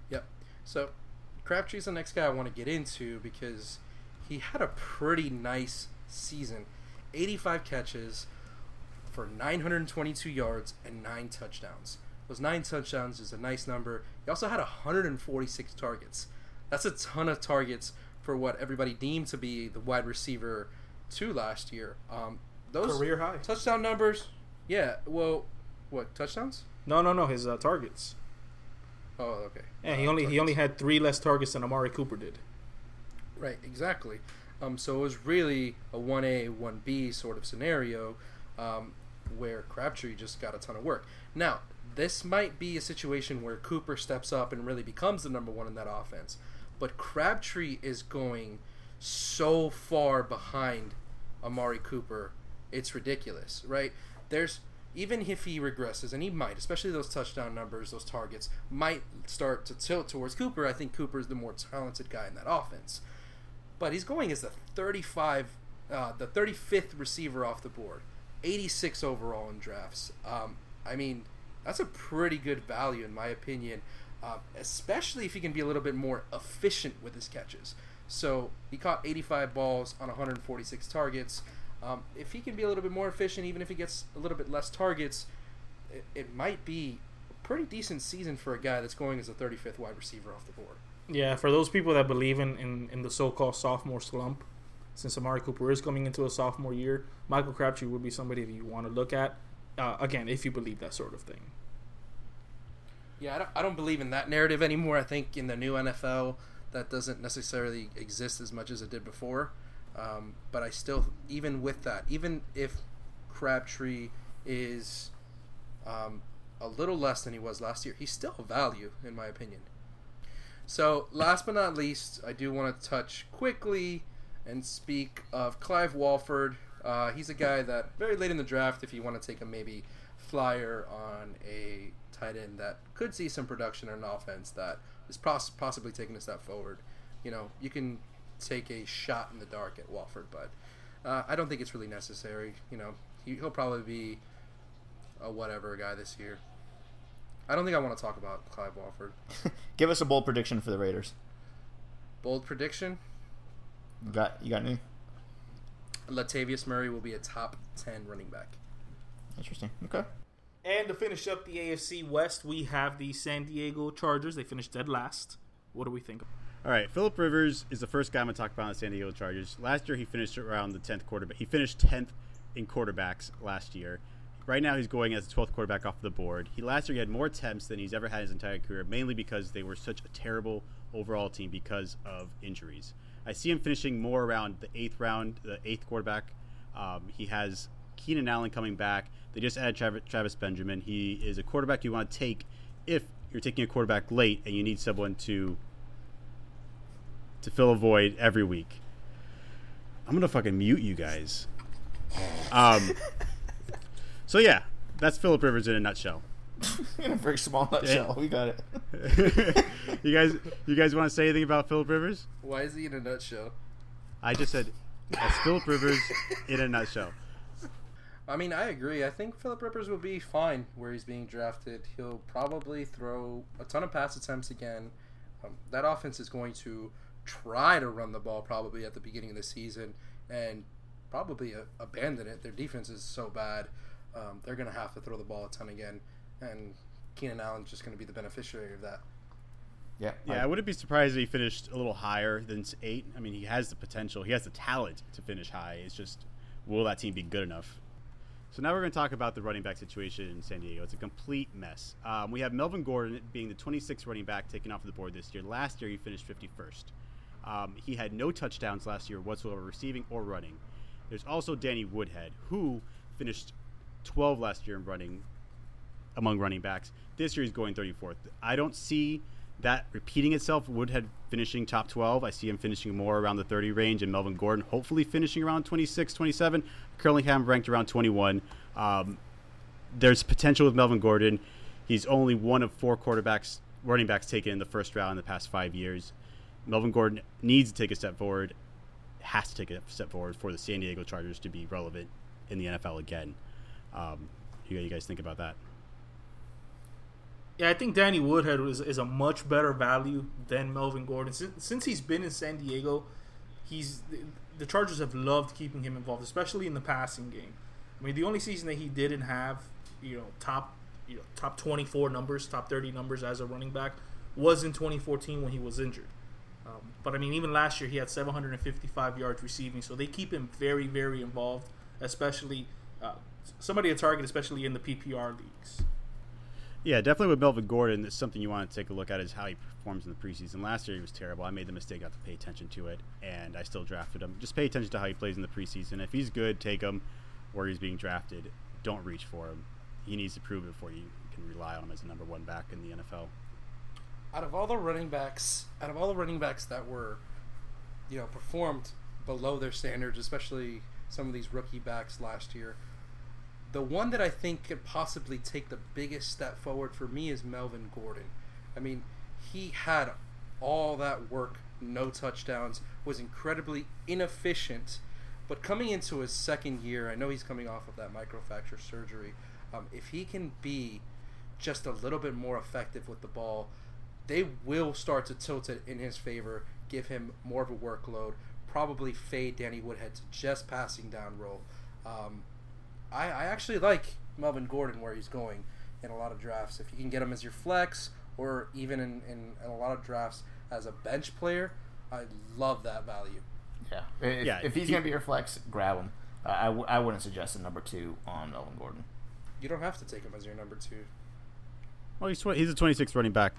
Yep. So Crabtree's the next guy I want to get into because he had a pretty nice season 85 catches for 922 yards and 9 touchdowns. Those 9 touchdowns is a nice number. He also had 146 targets. That's a ton of targets for what everybody deemed to be the wide receiver two last year. Um, those Career high. touchdown numbers, yeah. Well, what touchdowns? No, no, no. His uh, targets. Oh, okay. Yeah, he Uh, only he only had three less targets than Amari Cooper did. Right, exactly. Um, so it was really a 1A, 1B sort of scenario um, where Crabtree just got a ton of work. Now, this might be a situation where Cooper steps up and really becomes the number one in that offense. But Crabtree is going so far behind Amari Cooper, it's ridiculous, right? There's even if he regresses, and he might, especially those touchdown numbers, those targets, might start to tilt towards Cooper. I think Cooper is the more talented guy in that offense but he's going as the 35, uh, the 35th receiver off the board, 86 overall in drafts. Um, I mean, that's a pretty good value in my opinion, uh, especially if he can be a little bit more efficient with his catches. So he caught 85 balls on 146 targets. Um, if he can be a little bit more efficient, even if he gets a little bit less targets, it, it might be a pretty decent season for a guy that's going as a 35th wide receiver off the board. Yeah, for those people that believe in, in, in the so-called sophomore slump, since Amari Cooper is coming into a sophomore year, Michael Crabtree would be somebody that you want to look at. Uh, again, if you believe that sort of thing. Yeah, I don't, I don't believe in that narrative anymore. I think in the new NFL, that doesn't necessarily exist as much as it did before. Um, but I still, even with that, even if Crabtree is um, a little less than he was last year, he's still a value, in my opinion. So, last but not least, I do want to touch quickly and speak of Clive Walford. Uh, he's a guy that very late in the draft, if you want to take a maybe flyer on a tight end that could see some production in an offense that is poss- possibly taking a step forward. You know, you can take a shot in the dark at Walford, but uh, I don't think it's really necessary. You know, he, he'll probably be a whatever guy this year. I don't think I want to talk about Clive Walford. Give us a bold prediction for the Raiders. Bold prediction: You got you got any? Latavius Murray will be a top ten running back. Interesting. Okay. And to finish up the AFC West, we have the San Diego Chargers. They finished dead last. What do we think? All right, Philip Rivers is the first guy I'm going to talk about on the San Diego Chargers. Last year, he finished around the 10th quarterback. He finished 10th in quarterbacks last year. Right now, he's going as the 12th quarterback off the board. He last year he had more attempts than he's ever had his entire career, mainly because they were such a terrible overall team because of injuries. I see him finishing more around the eighth round, the eighth quarterback. Um, he has Keenan Allen coming back. They just added Travis Benjamin. He is a quarterback you want to take if you're taking a quarterback late and you need someone to to fill a void every week. I'm gonna fucking mute you guys. Um. so yeah, that's Philip Rivers in a nutshell. In a very small nutshell, we got it. you guys, you guys want to say anything about Philip Rivers? Why is he in a nutshell? I just said that's Philip Rivers in a nutshell. I mean, I agree. I think Philip Rivers will be fine where he's being drafted. He'll probably throw a ton of pass attempts again. Um, that offense is going to try to run the ball probably at the beginning of the season and probably uh, abandon it. Their defense is so bad. Um, they're going to have to throw the ball a ton again. And Keenan Allen's just going to be the beneficiary of that. Yeah. Yeah, I wouldn't be surprised if he finished a little higher than eight. I mean, he has the potential, he has the talent to finish high. It's just, will that team be good enough? So now we're going to talk about the running back situation in San Diego. It's a complete mess. Um, we have Melvin Gordon being the 26th running back taken off the board this year. Last year, he finished 51st. Um, he had no touchdowns last year whatsoever, receiving or running. There's also Danny Woodhead, who finished 12 last year in running among running backs. This year he's going 34th. I don't see that repeating itself. Woodhead finishing top 12. I see him finishing more around the 30 range, and Melvin Gordon hopefully finishing around 26, 27. Currently ranked around 21. Um, there's potential with Melvin Gordon. He's only one of four quarterbacks, running backs taken in the first round in the past five years. Melvin Gordon needs to take a step forward, has to take a step forward for the San Diego Chargers to be relevant in the NFL again. Um, you, you guys think about that? Yeah, I think Danny Woodhead is, is a much better value than Melvin Gordon. Since, since he's been in San Diego, he's the Chargers have loved keeping him involved, especially in the passing game. I mean, the only season that he didn't have, you know, top you know top 24 numbers, top 30 numbers as a running back was in 2014 when he was injured. Um, but I mean, even last year he had 755 yards receiving, so they keep him very, very involved, especially uh, somebody to target, especially in the PPR leagues. Yeah, definitely with Melvin Gordon, it's something you want to take a look at is how he performs in the preseason. Last year he was terrible. I made the mistake not to pay attention to it, and I still drafted him. Just pay attention to how he plays in the preseason. If he's good, take him where he's being drafted. Don't reach for him. He needs to prove it before you can rely on him as a number one back in the NFL. Out of all the running backs, out of all the running backs that were, you know, performed below their standards, especially some of these rookie backs last year, the one that I think could possibly take the biggest step forward for me is Melvin Gordon. I mean, he had all that work, no touchdowns, was incredibly inefficient. But coming into his second year, I know he's coming off of that microfracture surgery. Um, if he can be just a little bit more effective with the ball, they will start to tilt it in his favor, give him more of a workload, probably fade Danny Woodhead to just passing down role. Um, I, I actually like Melvin Gordon where he's going in a lot of drafts. If you can get him as your flex or even in, in, in a lot of drafts as a bench player, I love that value. Yeah. If, Yeah, if he's he- going to be your flex, grab him. Uh, I, w- I wouldn't suggest a number two on Melvin Gordon. You don't have to take him as your number two. Well, he's, tw- he's a 26th running back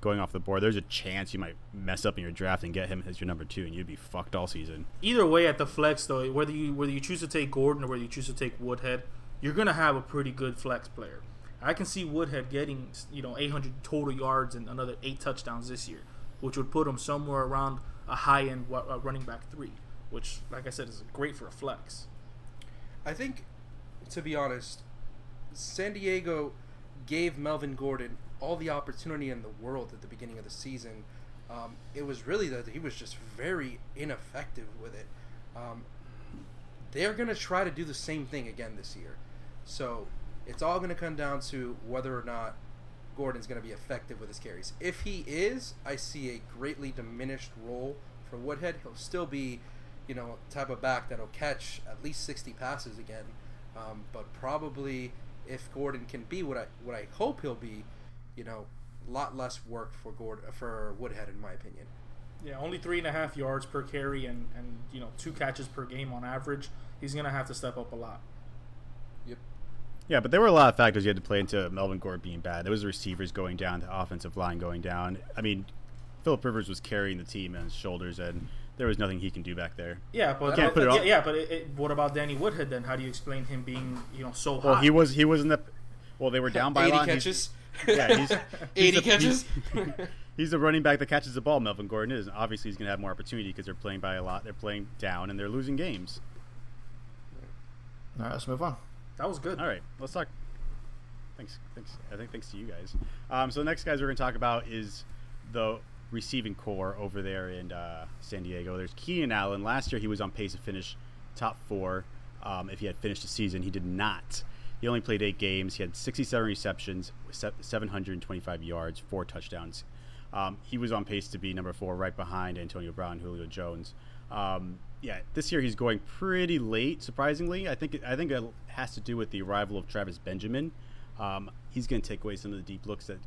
going off the board. There's a chance you might mess up in your draft and get him as your number two, and you'd be fucked all season. either way at the flex though whether you whether you choose to take gordon or whether you choose to take woodhead you're gonna have a pretty good flex player i can see woodhead getting you know 800 total yards and another eight touchdowns this year which would put him somewhere around a high end uh, running back three, which, like I said, is great for a flex. I think, to be honest, San Diego gave Melvin Gordon all the opportunity in the world at the beginning of the season. Um, it was really that he was just very ineffective with it. Um, they're going to try to do the same thing again this year. So it's all going to come down to whether or not Gordon's going to be effective with his carries. If he is, I see a greatly diminished role for Woodhead. He'll still be, you know, type of back that'll catch at least 60 passes again. Um, but probably if Gordon can be what I what I hope he'll be, you know, a lot less work for Gordon for Woodhead in my opinion. Yeah, only three and a half yards per carry and, and you know two catches per game on average. He's gonna have to step up a lot. Yep. Yeah, but there were a lot of factors you had to play into Melvin Gordon being bad. There was the receivers going down, the offensive line going down. I mean, Philip Rivers was carrying the team on his shoulders, and there was nothing he can do back there. Yeah, but Can't put it yeah, all- yeah, but it, it, what about Danny Woodhead then? How do you explain him being you know so high? Well, he was he was in the. Well, they were down by a 80 lot. He's- catches. Yeah, he's, he's 80 a- catches. He's, he's the running back that catches the ball. Melvin Gordon is. And obviously, he's going to have more opportunity because they're playing by a lot. They're playing down and they're losing games. All right, let's move on. that was good. All right, let's talk. Thanks, thanks. I think thanks to you guys. Um, so the next guys we're going to talk about is the receiving corps over there in uh, San Diego. There's Keenan Allen. Last year he was on pace to finish top four. Um, if he had finished the season, he did not. He only played eight games. He had 67 receptions, 725 yards, four touchdowns. Um, he was on pace to be number four, right behind Antonio Brown, Julio Jones. Um, yeah, this year he's going pretty late. Surprisingly, I think I think it has to do with the arrival of Travis Benjamin. Um, he's going to take away some of the deep looks that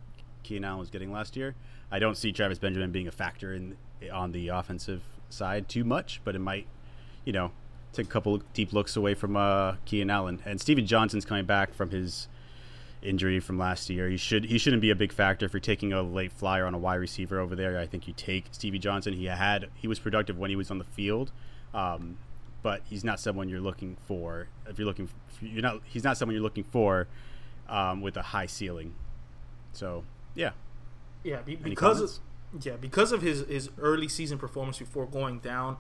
Keenan Allen was getting last year. I don't see Travis Benjamin being a factor in on the offensive side too much, but it might, you know, take a couple of deep looks away from uh, Keenan Allen. And Steven Johnson's coming back from his injury from last year. He should he shouldn't be a big factor if you're taking a late flyer on a wide receiver over there. I think you take Stevie Johnson. He had he was productive when he was on the field, um, but he's not someone you're looking for. If you're looking, if you're not. He's not someone you're looking for um, with a high ceiling. So yeah, Yeah, be, because of, yeah, because of his his early season performance before going down,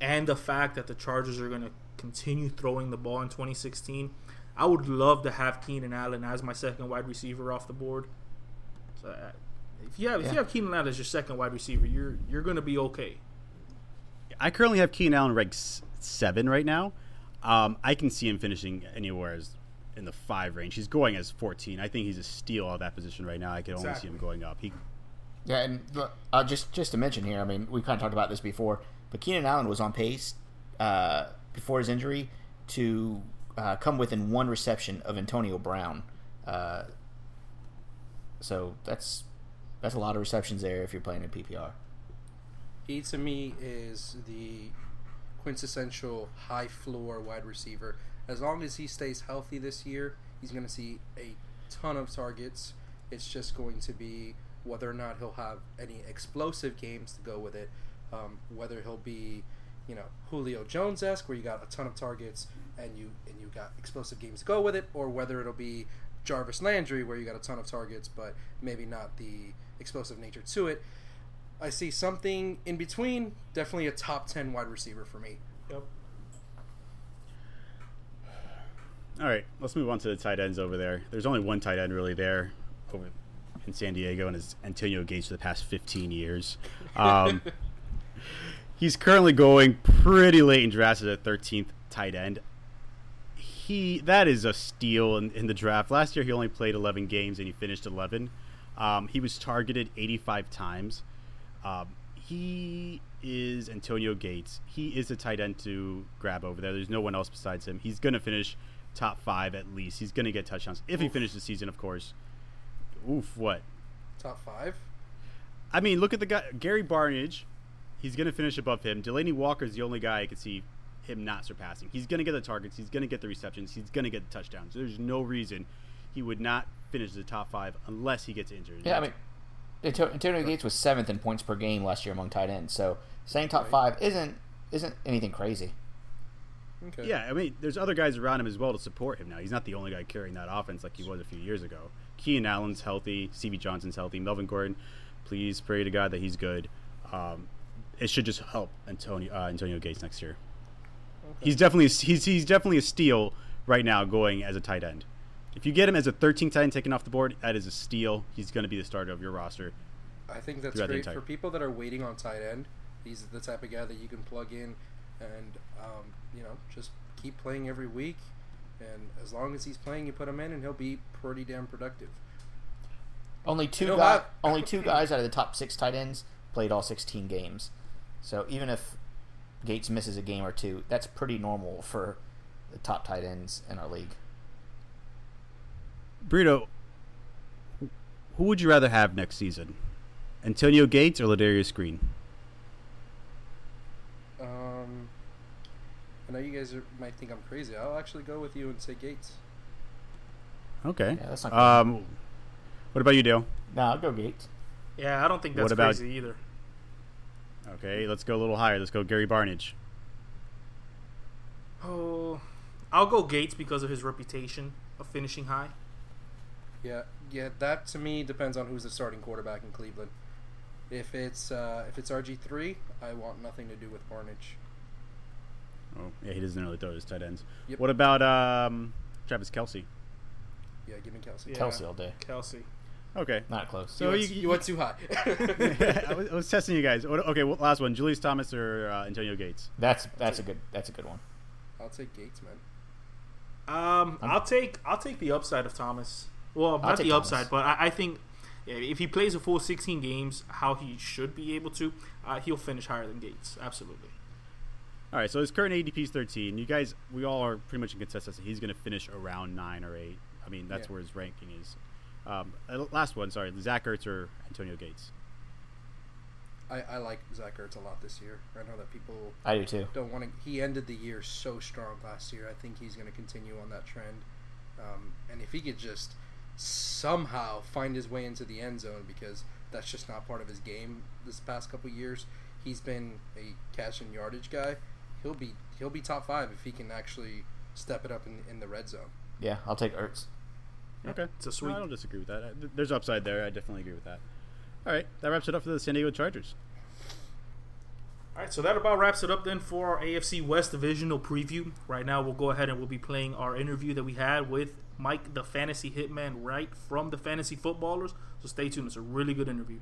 and the fact that the Chargers are going to continue throwing the ball in 2016, I would love to have Keenan Allen as my second wide receiver off the board. So uh, if you have if Yeah. you have Keenan Allen as your second wide receiver, you're you're going to be okay. I currently have Keenan Allen ranked seven right now. Um, I can see him finishing anywhere as in the five range. He's going as 14. I think he's a steal at that position right now. I can only Exactly. see him going up. He Yeah, and uh, just just to mention here, I mean, we kind of talked about this before, but Keenan Allen was on pace uh, before his injury to uh, come within one reception of Antonio Brown. Uh, so that's that's a lot of receptions there if you're playing in PPR. He to me is the quintessential high floor wide receiver. As long as he stays healthy this year, he's going to see a ton of targets. It's just going to be whether or not he'll have any explosive games to go with it. Um, whether he'll be, you know, Julio Jones esque, where you got a ton of targets and you and you got explosive games to go with it, or whether it'll be Jarvis Landry, where you got a ton of targets but maybe not the explosive nature to it. I see something in between. Definitely a top ten wide receiver for me. Yep. All right, let's move on to the tight ends over there. There's only one tight end really there over in San Diego, and it's Antonio Gates for the past 15 years. Um, he's currently going pretty late in drafts as a 13th tight end. He that is a steal in, in the draft. Last year he only played 11 games and he finished 11. Um, he was targeted 85 times. Um, he is Antonio Gates. He is a tight end to grab over there. There's no one else besides him. He's going to finish top five at least. He's going to get touchdowns if he finishes the season, of course. Oof, what? Top five. I mean, look at the guy, Gary Barnidge. He's going to finish above him. Delanie Walker is the only guy I could see him not surpassing. He's going to get the targets. He's going to get the receptions. He's going to get the touchdowns. There's no reason he would not finish the top five unless he gets injured. Yeah, I mean, Anto- Antonio Gates was seventh in points per game last year among tight ends. So saying top five isn't isn't anything crazy. Okay. Yeah, I mean, there's other guys around him as well to support him now. He's not the only guy carrying that offense like he was a few years ago. Keenan Allen's healthy. Stevie Johnson's healthy. Melvin Gordon. Please pray to God that he's good. Um, it should just help Antonio uh, Antonio Gates next year. He's definitely he's he's definitely a steal right now going as a tight end. If you get him as a 13 tight end taken off the board, that is a steal. He's going to be the starter of your roster. I think that's great entire- for people that are waiting on tight end. He's the type of guy that you can plug in and um, you know just keep playing every week. And as long as he's playing, you put him in, and he'll be pretty damn productive. Only two know guys. Only two guys out of the top six tight ends played all 16 games. So even if Gates misses a game or two, that's pretty normal for the top tight ends in our league. Burrito, who would you rather have next season? Antonio Gates or Ladarius Green? Um, I know you guys are, might think I'm crazy. I'll actually go with you and say Gates. Okay. Yeah, that's not um, what about you, Dale? No, I'll go Gates. Yeah, I don't think that's What about- crazy either. Okay, let's go a little higher. Let's go Gary Barnidge. Oh, I'll go Gates because of his reputation of finishing high. Yeah, yeah. That to me depends on who's the starting quarterback in Cleveland. If it's uh, if it's RG three, I want nothing to do with Barnidge. Oh, yeah, he doesn't really throw his tight ends. Yep. What about um, Travis Kelce? Yeah, give me Kelce. Yeah. Kelce all day. Kelce. Okay. Not close. So you, you, went, you went too high. I, was, I was testing you guys. Okay, well, last one: Julius Thomas or uh, Antonio Gates? That's that's a good that's a good one. I'll take Gates, man. Um, I'll take I'll take the upside of Thomas. Well, not take the Thomas. upside, but I, I think if he plays a full 16 games, how he should be able to, uh, he'll finish higher than Gates. Absolutely. All right, so his current ADP is 13. You guys, we all are pretty much in consensus. that He's going to finish around nine or eight. I mean, that's Yeah. where his ranking is. Um, last one, sorry, Zach Ertz or Antonio Gates. I, I like Zach Ertz a lot this year. I know that people I do too. don't want to. He ended the year so strong last year. I think he's going to continue on that trend. Um, and if he could just somehow find his way into the end zone, because that's just not part of his game this past couple years. He's been a catch and yardage guy. He'll be he'll be top five if he can actually step it up in, in the red zone. Yeah, I'll take Ertz. Okay. It's a sweet- No, I don't disagree with that. There's upside there. I definitely agree with that. All right, that wraps it up for the San Diego Chargers. All right, so that about wraps it up then for our AFC West divisional preview. Right now, we'll go ahead and we'll be playing our interview that we had with Mike, the fantasy hitman, Wright from the fantasy footballers. So stay tuned; it's a really good interview.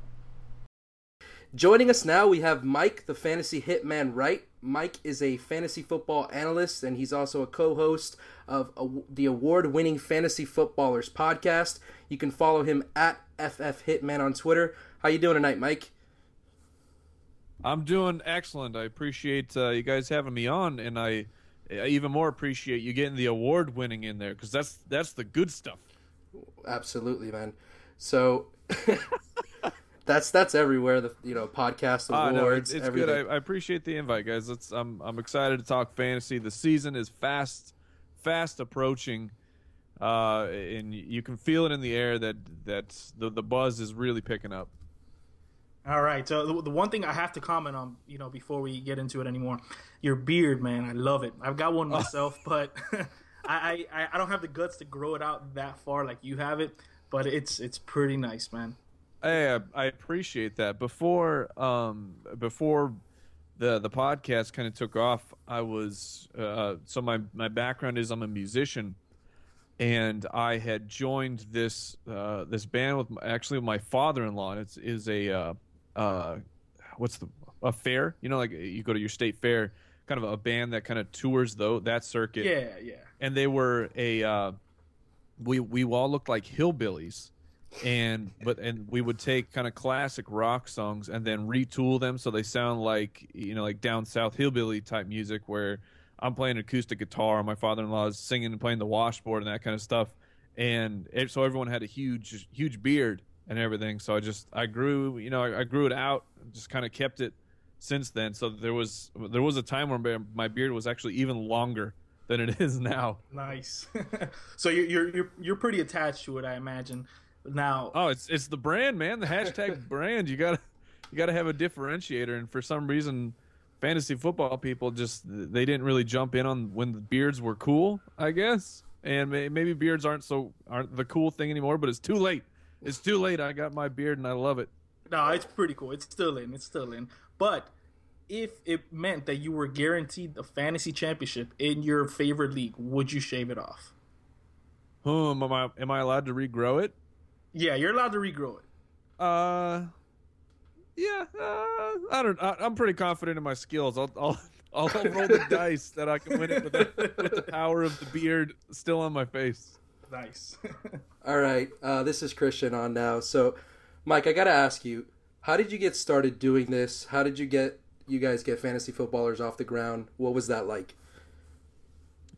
Joining us now, we have Mike, the fantasy hitman, Wright? Mike is a fantasy football analyst, and he's also a co-host of a, the award-winning Fantasy Footballers podcast. You can follow him at FF Hitman on Twitter. How you doing tonight, Mike? I'm doing excellent. I appreciate uh, you guys having me on, and I, I even more appreciate you getting the award winning in there because that's that's the good stuff. Absolutely, man. So that's that's everywhere. The you know podcast Ah, no, awards, it's, it's everything. good. I, I appreciate the invite, guys. It's, I'm I'm excited to talk fantasy. The season is fast, fast approaching, uh, and you can feel it in the air that that the the buzz is really picking up. All right. So the, the one thing I have to comment on, you know, before we get into it anymore, your beard, man, I love it. I've got one myself, but I, I I don't have the guts to grow it out that far like you have it. But it's it's pretty nice, man. Hey, I, I appreciate that. Before um before the the podcast kind of took off, I was uh so my my background is I'm a musician and I had joined this uh this band with my, actually with my father-in-law. And it's is a uh uh what's the a fair, you know like you go to your state fair, kind of a band that kind of tours though that circuit Yeah, yeah. and they were a uh, we we all looked like hillbillies and but and we would take kind of classic rock songs and then retool them so they sound like you know like down south hillbilly type music where I'm playing acoustic guitar and my father-in-law is singing and playing the washboard and that kind of stuff and it, so everyone had a huge huge beard and everything so I just I grew you know I, I grew it out just kind of kept it since then so there was there was a time where my beard was actually even longer than it is now Nice. so you're, you're you're you're pretty attached to it, I imagine. Now, Oh, it's it's the brand, man. The hashtag brand. You gotta you gotta have a differentiator, and for some reason, fantasy football people just they didn't really jump in on when the beards were cool, I guess. And may, maybe beards aren't so aren't the cool thing anymore, but it's too late. It's too late. I got my beard and I love it. No, it's pretty cool. It's still in. It's still in. But if it meant that you were guaranteed a fantasy championship in your favorite league, would you shave it off? Hmm, am I am I allowed to regrow it? Yeah, you're allowed to regrow it. Uh, yeah. Uh, I don't. I, I'm pretty confident in my skills. I'll I'll I'll roll the dice that I can win it with the, with the power of the beard still on my face. Nice. All right, uh, this is Christian on now. So, Mike, I got to ask you, how did you get started doing this? How did you get you guys get fantasy footballers off the ground? What was that like?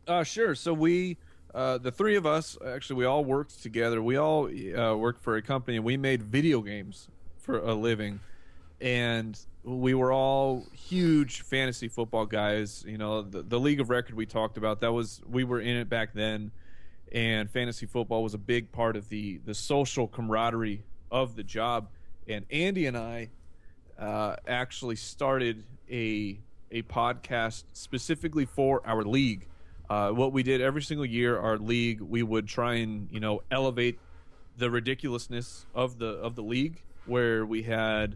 Uh, sure. So we, uh, the three of us, actually, we all worked together. We all uh, worked for a company, and we made video games for a living. And we were all huge fantasy football guys. You know, the, the league of record we talked about that was we were in it back then, and fantasy football was a big part of the the social camaraderie of the job. And Andy and I uh, actually started a a podcast specifically for our league. Uh, what we did every single year, our league, we would try and you know elevate the ridiculousness of the of the league, where we had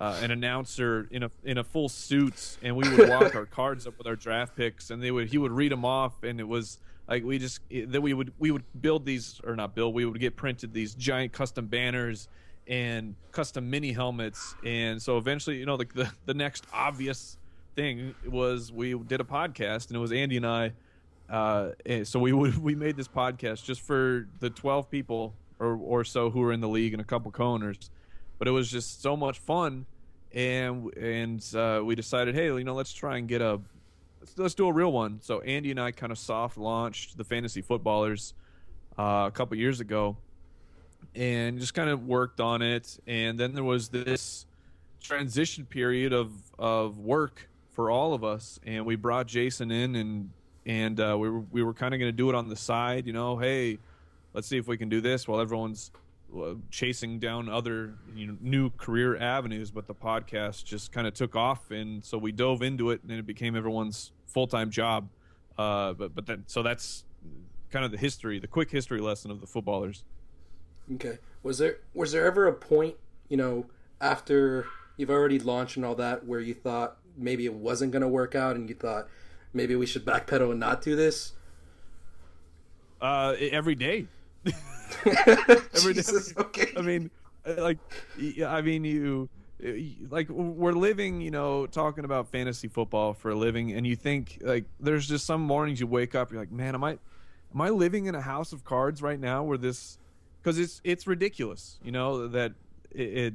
uh, an announcer in a in a full suit, and we would walk our cards up with our draft picks, and they would he would read them off, and it was like we just that we would we would build these or not build, we would get printed these giant custom banners and custom mini helmets, and so eventually, you know, the the, the next obvious thing was we did a podcast, and it was Andy and I. Uh, so we would we made this podcast just for the twelve people or or so who were in the league and a couple co-owners. But it was just so much fun. And and uh, we decided hey you know let's try and get a let's, let's do a real one. So andy and i kind of soft launched the fantasy footballers uh, a couple years ago and just kind of worked on it. And then there was this transition period of of work for all of us. And we brought jason in and and uh, we were we were kind of going to do it on the side you know hey let's see if we can do this while everyone's uh, chasing down other you know, new career avenues, but the podcast just kind of took off, and so we dove into it, and it became everyone's full time job. Uh, but but then so that's kind of the history, the quick history lesson of the footballers. Okay. Was there was there ever a point, you know, after you've already launched and all that, where you thought maybe it wasn't going to work out, and you thought maybe we should backpedal and not do this? Uh, every day. every Jesus, day. okay. I mean, like, I mean, you, like, we're living, you know, talking about fantasy football for a living, and you think like, there's just some mornings you wake up, you're like, man, am I, am I living in a house of cards right now where this, because it's it's ridiculous, you know, that it, it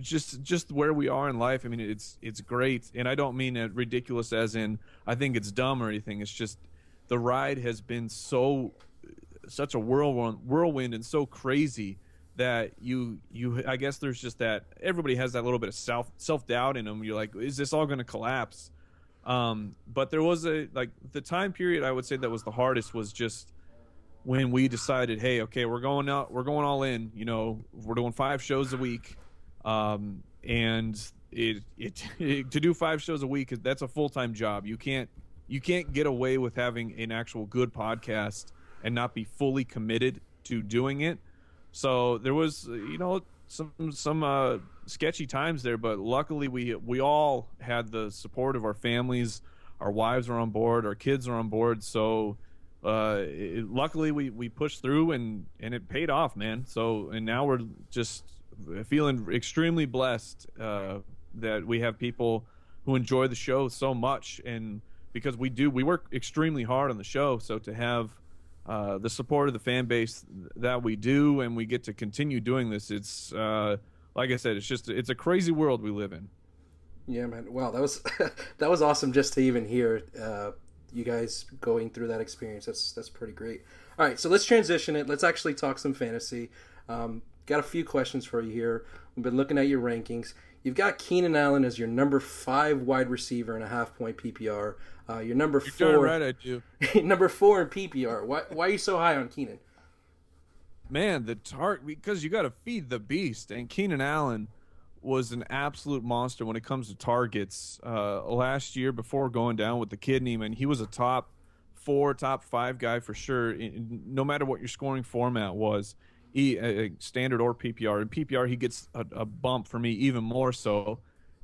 just just where we are in life. I mean, it's it's great, and I don't mean it ridiculous as in I think it's dumb or anything. It's just the ride has been so such a whirlwind, whirlwind and so crazy that you you I guess there's just that everybody has that little bit of self self doubt in them. You're like, is this all going to collapse? Um, but there was a like the time period I would say that was the hardest was just when we decided, hey, okay, we're going out, we're going all in. You know, we're doing five shows a week, um, and it, it to do five shows a week that's a full time job. You can't you can't get away with having an actual good podcast and not be fully committed to doing it. So there was, you know, some some uh, sketchy times there, but luckily we we all had the support of our families. Our wives are on board. Our kids are on board. So uh, it, luckily we, we pushed through and, and it paid off, man. So and now we're just feeling extremely blessed uh, that we have people who enjoy the show so much, and because we do, we work extremely hard on the show. So to have uh, the support of the fan base that we do, and we get to continue doing this, it's uh, like I said, it's just it's a crazy world we live in. Yeah, man. Wow, that was that was awesome just to even hear uh, you guys going through that experience. That's that's pretty great. All right, so let's transition it. Let's actually talk some fantasy. Um, got a few questions for you here. We've been looking at your rankings. You've got Keenan Allen as your number five wide receiver in a half point PPR. Uh, your number You're four, doing right, I do. number four in PPR. Why why are you so high on Keenan? Man, the tart because you got to feed the beast, and Keenan Allen was an absolute monster when it comes to targets. Uh, last year, before going down with the kidney, man, he was a top four, top five guy for sure. in- no matter what your scoring format was, e, uh, standard or PPR. In PPR, he gets a, a bump for me even more so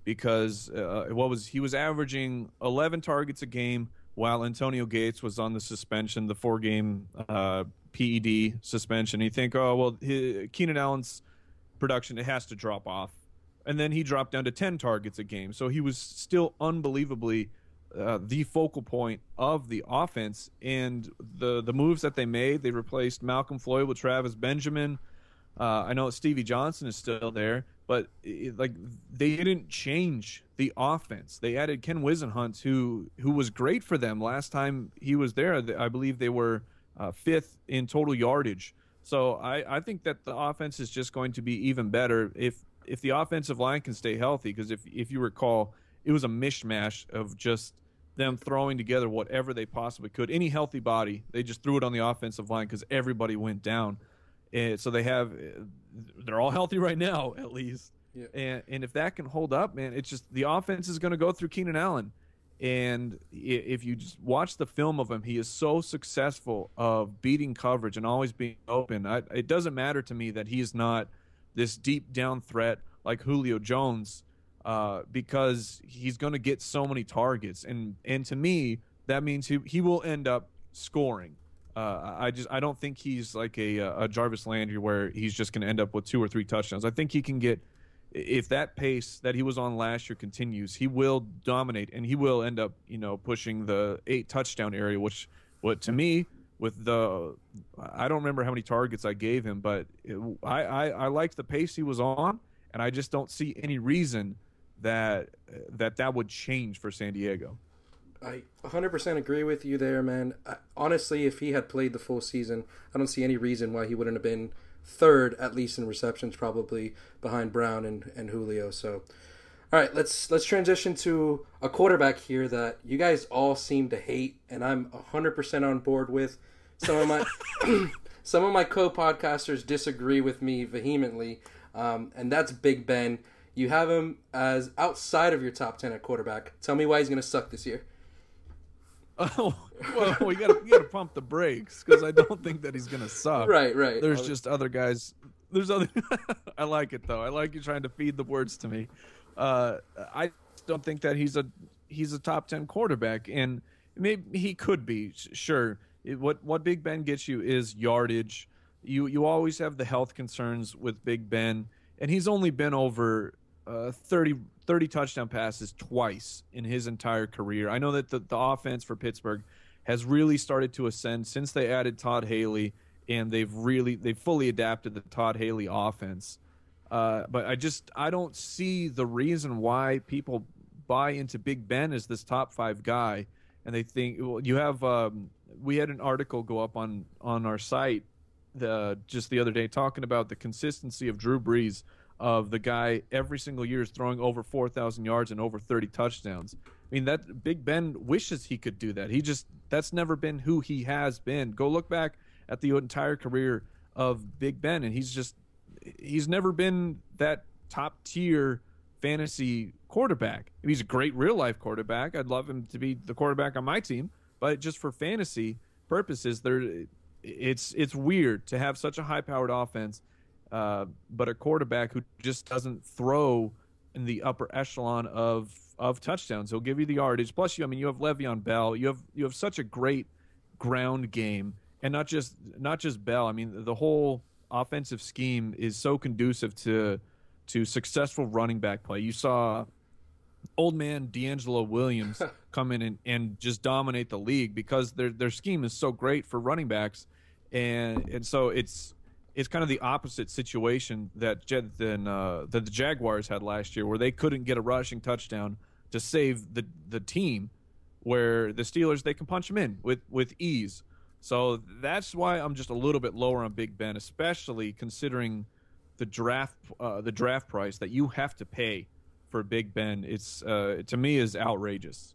because uh, what was he was averaging 11 targets a game while Antonio Gates was on the suspension, the four game uh, PED suspension. You think, oh well, his, Keenan Allen's production it has to drop off, and then he dropped down to 10 targets a game. So he was still unbelievably uh, the focal point of the offense. And the the moves that they made, they replaced Malcom Floyd with Travis Benjamin. Uh, I know Stevie Johnson is still there, but it, like they didn't change the offense. They added Ken Whisenhunt, who who was great for them last time he was there. I believe they were uh, fifth in total yardage. So I, I think that the offense is just going to be even better if if the offensive line can stay healthy. Because if if you recall, it was a mishmash of just them throwing together whatever they possibly could. Any healthy body, they just threw it on the offensive line because everybody went down. And so they have, they're all healthy right now, at least. Yeah. And and if that can hold up, man, it's just the offense is going to go through Keenan Allen. And if you just watch the film of him, he is so successful of beating coverage and always being open. I, it doesn't matter to me that he's not this deep down threat like Julio Jones uh, because he's going to get so many targets, and and to me that means he he will end up scoring. Uh, I just I don't think he's like a, a Jarvis Landry where he's just going to end up with two or three touchdowns. I think he can get if that pace that he was on last year continues, he will dominate and he will end up you know pushing the eight touchdown area, which what to me with the I don't remember how many targets I gave him, but it, I, I I liked the pace he was on, and I just don't see any reason that that that would change for San Diego. I 100% agree with you there, man. I, honestly, if he had played the full season, I don't see any reason why he wouldn't have been third, at least in receptions, probably behind Brown and, and Julio. So, all right, let's let's transition to a quarterback here that you guys all seem to hate, and I'm 100% on board with. Some of my some of my co-podcasters disagree with me vehemently, um, and that's Big Ben. You have him as outside of your top 10 at quarterback. Tell me why he's going to suck this year. Oh, well, we got to pump the brakes because I don't think that he's going to suck. Right, right. There's just other guys. There's other. I like it though. I like you trying to feed the words to me. Uh, I don't think that he's a he's a top ten quarterback, and maybe he could be. Sure. It, what what Big Ben gets you is yardage. You you always have the health concerns with Big Ben, and he's only been over uh, 30, 30 touchdown passes twice in his entire career. I know that the, the offense for Pittsburgh has really started to ascend since they added Todd Haley, and they've really they've fully adapted the Todd Haley offense. Uh, but I just I don't see the reason why people buy into Big Ben as this top five guy, and they think well, you have. Um, we had an article go up on on our site the just the other day talking about the consistency of Drew Brees of the guy every single year is throwing over 4,000 yards and over 30 touchdowns. I mean, that Big Ben wishes he could do that. He just, that's never been who he has been. Go look back at the entire career of Big Ben, and he's just, he's never been that top tier fantasy quarterback. He's a great real life quarterback. I'd love him to be the quarterback on my team, but just for fantasy purposes, there, it's it's weird to have such a high powered offense uh, but a quarterback who just doesn't throw in the upper echelon of of touchdowns. He'll give you the yardage. Plus, you I mean, you have Le'Veon Bell. You have you have such a great ground game, and not just not just Bell. I mean, the whole offensive scheme is so conducive to to successful running back play. You saw old man DeAngelo Williams come in and, and just dominate the league because their their scheme is so great for running backs, and and so it's it's kind of the opposite situation that than uh, that the Jaguars had last year, where they couldn't get a rushing touchdown to save the the team, where the Steelers they can punch them in with with ease. So that's why I'm just a little bit lower on Big Ben, especially considering the draft uh, the draft price that you have to pay for Big Ben. It's uh, to me is outrageous.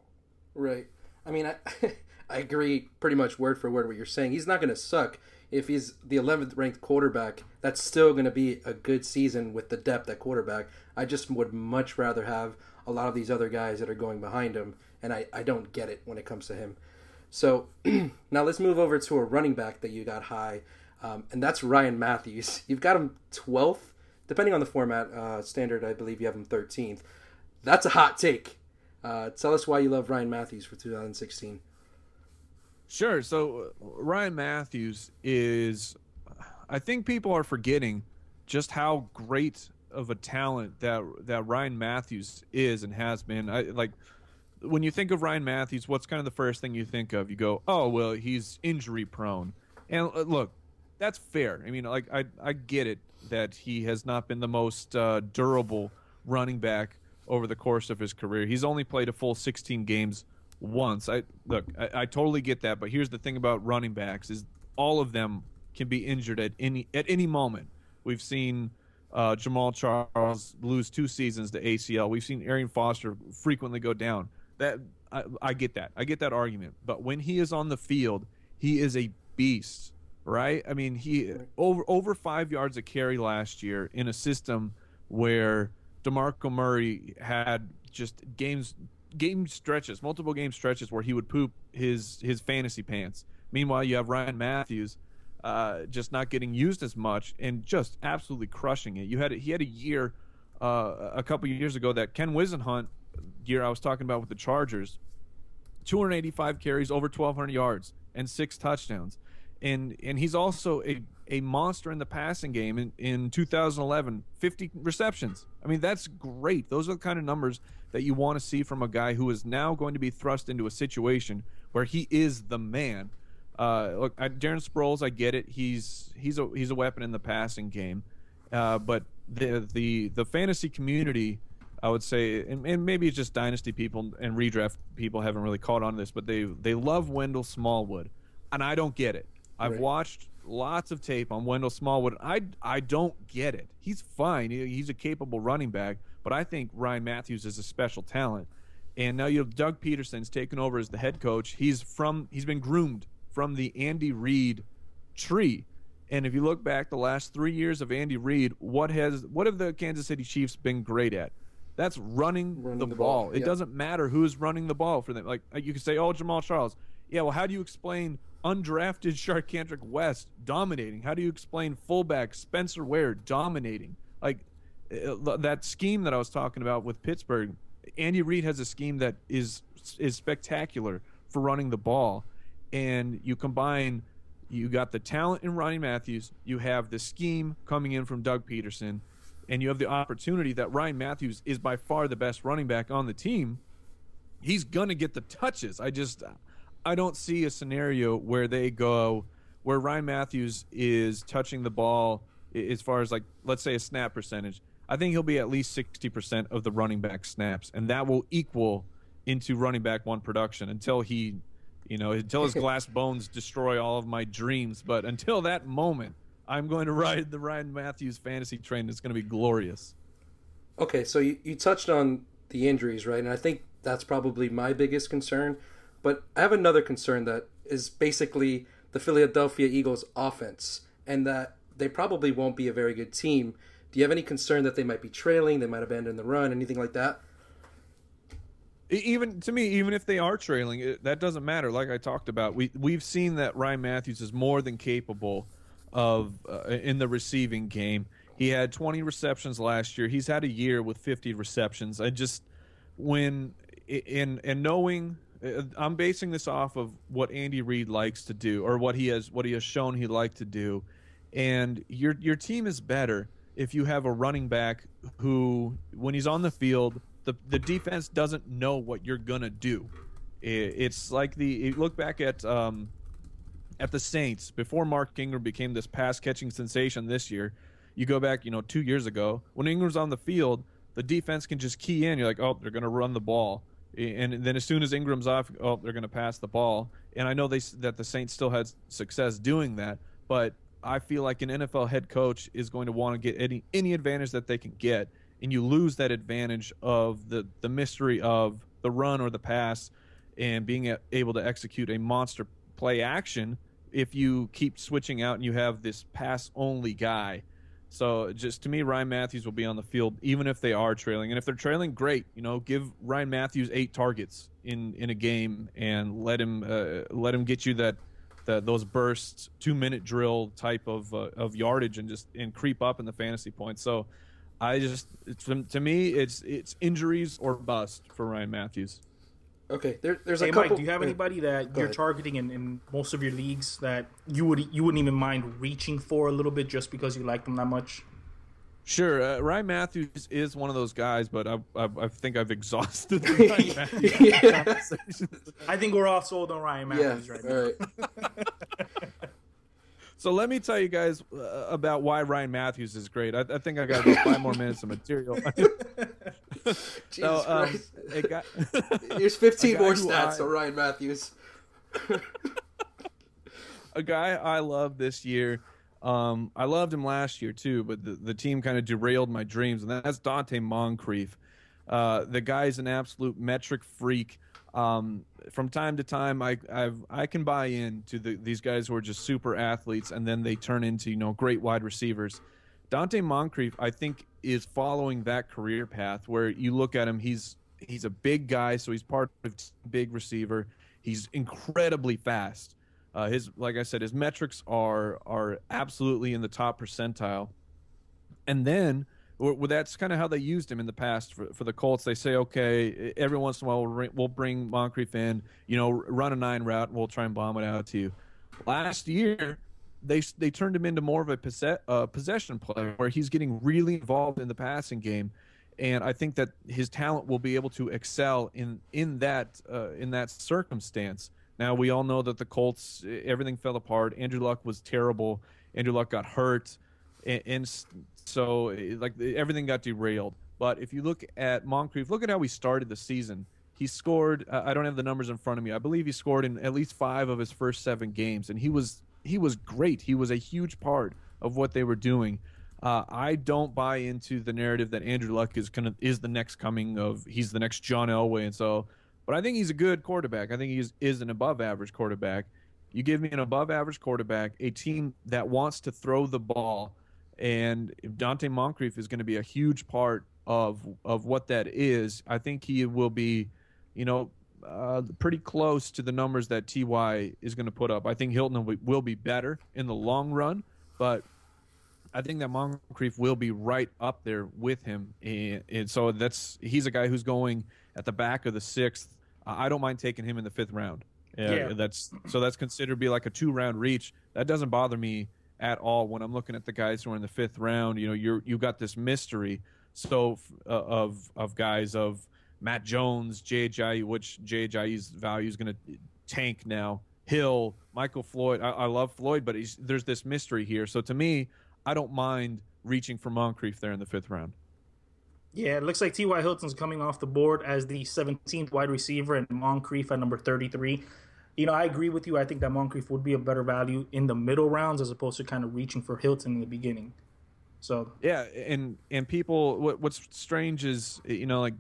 Right. I mean, I I agree pretty much word for word what you're saying. He's not going to suck if he's the 11th ranked quarterback, that's still going to be a good season with the depth at quarterback. I just would much rather have a lot of these other guys that are going behind him, and I, I don't get it when it comes to him. So now let's move over to a running back that you got high. um, and that's Ryan Mathews. You've got him 12th, depending on the format. Uh, standard, I believe you have him 13th. That's a hot take. Uh, tell us why you love Ryan Mathews for 2016. Sure. So uh, Ryan Mathews is, I think people are forgetting just how great of a talent that that Ryan Mathews is and has been. I like when you think of Ryan Mathews, what's kind of the first thing you think of? You go, oh well, he's injury prone. And uh, look, that's fair. I mean, like I I get it that he has not been the most uh, durable running back over the course of his career. He's only played a full 16 games once. I look, I, I totally get that, but here's the thing about running backs: is all of them can be injured at any at any moment. We've seen uh, Jamaal Charles lose two seasons to ACL. We've seen Arian Foster frequently go down. That I, I get that. I get that argument. But when he is on the field, he is a beast, right? I mean, he over over five yards a carry last year in a system where Demarco Murray had just games game stretches, multiple game stretches where he would poop his his fantasy pants. Meanwhile, you have Ryan Mathews uh, just not getting used as much and just absolutely crushing it. You had he had a year uh, a couple years ago that Ken Whisenhunt year I was talking about with the Chargers, 285 carries, over 1,200 yards, and six touchdowns, and and he's also a a monster in the passing game in, in 2011 50 receptions. I mean that's great. Those are the kind of numbers that you want to see from a guy who is now going to be thrust into a situation where he is the man. Uh, look, I, Darren Sproles, I get it. He's he's a he's a weapon in the passing game, uh, but the the the fantasy community, I would say, and, and, maybe it's just dynasty people and redraft people haven't really caught on to this, but they they love Wendell Smallwood, and I don't get it. I've Right. watched lots of tape on Wendell Smallwood. I I don't get it. He's fine. He- He's a capable running back, but I think Ryan Mathews is a special talent. And now you have Doug Pederson's taken over as the head coach. He's from he's been groomed from the Andy Reid tree. And if you look back the last three years of Andy Reid, what has what have the Kansas City Chiefs been great at? That's running, Running the, the ball. ball, It yep. doesn't matter who's running the ball for them. Like you could say, oh Jamaal Charles. Yeah, well, how do you explain undrafted Charcandrick West dominating? How do you explain fullback Spencer Ware dominating? Like uh, that scheme that I was talking about with Pittsburgh, Andy Reid has a scheme that is is spectacular for running the ball, and you combine you got the talent in Ronnie Matthews, you have the scheme coming in from Doug Pederson, and you have the opportunity that Ryan Mathews is by far the best running back on the team. He's gonna get the touches. I just I don't see a scenario where they go where Ryan Mathews is touching the ball as far as like let's say a snap percentage. I think he'll be at least 60% of the running back snaps and that will equal into running back one production until he you know, until his glass bones destroy all of my dreams, but until that moment, I'm going to ride the Ryan Mathews fantasy train. It's going to be glorious. Okay, so you, you touched on the injuries, right? And I think that's probably my biggest concern. But I have another concern that is basically the Philadelphia Eagles offense and that they probably won't be a very good team. Do you have any concern that they might be trailing, they might abandon the run, anything like that? Even to me, even if they are trailing, it, that doesn't matter. Like I talked about, we we've seen that Ryan Mathews is more than capable of uh, in the receiving game. He had 20 receptions last year. He's had a year with 50 receptions. I just when in and knowing I'm basing this off of what Andy Reid likes to do or what he has what he has shown he liked to do. And your your team is better if you have a running back who when he's on the field, the the defense doesn't know what you're to do. I- It's like the look back at um at the Saints before Mark Ingram became this pass catching sensation this year. You go back, you know, two years ago when Ingram's on the field, the defense can just key in. You're like, oh, they're to run the ball, and then as soon as Ingram's off, oh, they're going to pass the ball. And I know they that the Saints still had success doing that, but I feel like an NFL head coach is going to want to get any any advantage that they can get, and you lose that advantage of the the mystery of the run or the pass, and being able to execute a monster play action if you keep switching out and you have this pass only guy. So just to me, Ryan Mathews will be on the field even if they are trailing, and if they're trailing, great. You know, give Ryan Mathews eight targets in in a game and let him uh, let him get you that that those bursts, two minute drill type of uh, of yardage, and just and creep up in the fantasy points. So, I just it's, to me, it's it's injuries or bust for Ryan Mathews. Okay, there, there's Hey a couple. Mike, do you have anybody that go you're ahead. targeting in, in most of your leagues that you would you wouldn't even mind reaching for a little bit just because you like them that much? Sure, uh, Ryan Mathews is one of those guys, but I, I, I think I've exhausted the Ryan Yeah. I think we're all sold on Ryan Yeah, Mathews right now. all right. So let me tell you guys uh, about why Ryan Mathews is great. I, I think I got about five more minutes of material. Jesus So, um, a guy- Here's 15 more stats I- on Ryan Mathews. a guy I love this year. Um, I loved him last year too, but the, the team kind of derailed my dreams, and that's Donte Moncrief. Uh, the guy's an absolute metric freak. Um, from time to time, I I've, I can buy in to the, these guys who are just super athletes, and then they turn into you know great wide receivers. Donte Moncrief, I think, is following that career path where you look at him. He's he's a big guy, so he's part of big receiver. He's incredibly fast. Uh, his like I said, his metrics are are absolutely in the top percentile. And then well, that's kind of how they used him in the past for, for the Colts. They say, okay, every once in a while we'll, bring- we'll bring Moncrief in, you know, run a nine route, and we'll try and bomb it out to you. Last year, they they turned him into more of a possess, uh, possession player where he's getting really involved in the passing game, and I think that his talent will be able to excel in in that uh, in that circumstance. Now we all know that the Colts everything fell apart. Andrew Luck was terrible. Andrew Luck got hurt, and, and so like everything got derailed. But if you look at Moncrief, look at how he started the season. He scored. uh, I don't have the numbers in front of me. I believe he scored in at least five of his first seven games, and he was he was great. He was a huge part of what they were doing. Uh, I don't buy into the narrative that Andrew Luck is gonna is the next coming of he's the next John Elway, and so. But I think he's a good quarterback. I think he is, is an above average quarterback. You give me an above average quarterback, a team that wants to throw the ball, and Donte Moncrief is going to be a huge part of of what that is. I think he will be, you know, uh, pretty close to the numbers that Ty is going to put up. I think Hilton will, will be better in the long run, but I think that Moncrief will be right up there with him, and, and so that's he's a guy who's going at the back of the sixth. I I don't mind taking him in the fifth round. Yeah, Yeah. that's so that's considered to be like a two round reach. That doesn't bother me at all when I'm looking at the guys who are in the fifth round. You know, you're you got this mystery so uh, of of guys of Matt Jones, JHI, which JHI's value is going to tank now. Hill, Michael Floyd. I, I love Floyd, but he's, there's this mystery here. So to me, I don't mind reaching for Moncrief there in the fifth round. Yeah, it looks like T.Y. Hilton's coming off the board as the 17th wide receiver and Moncrief at number 33. You know, I agree with you. I think that Moncrief would be a better value in the middle rounds as opposed to kind of reaching for Hilton in the beginning. So, Yeah, and and people, what what's strange is you know like.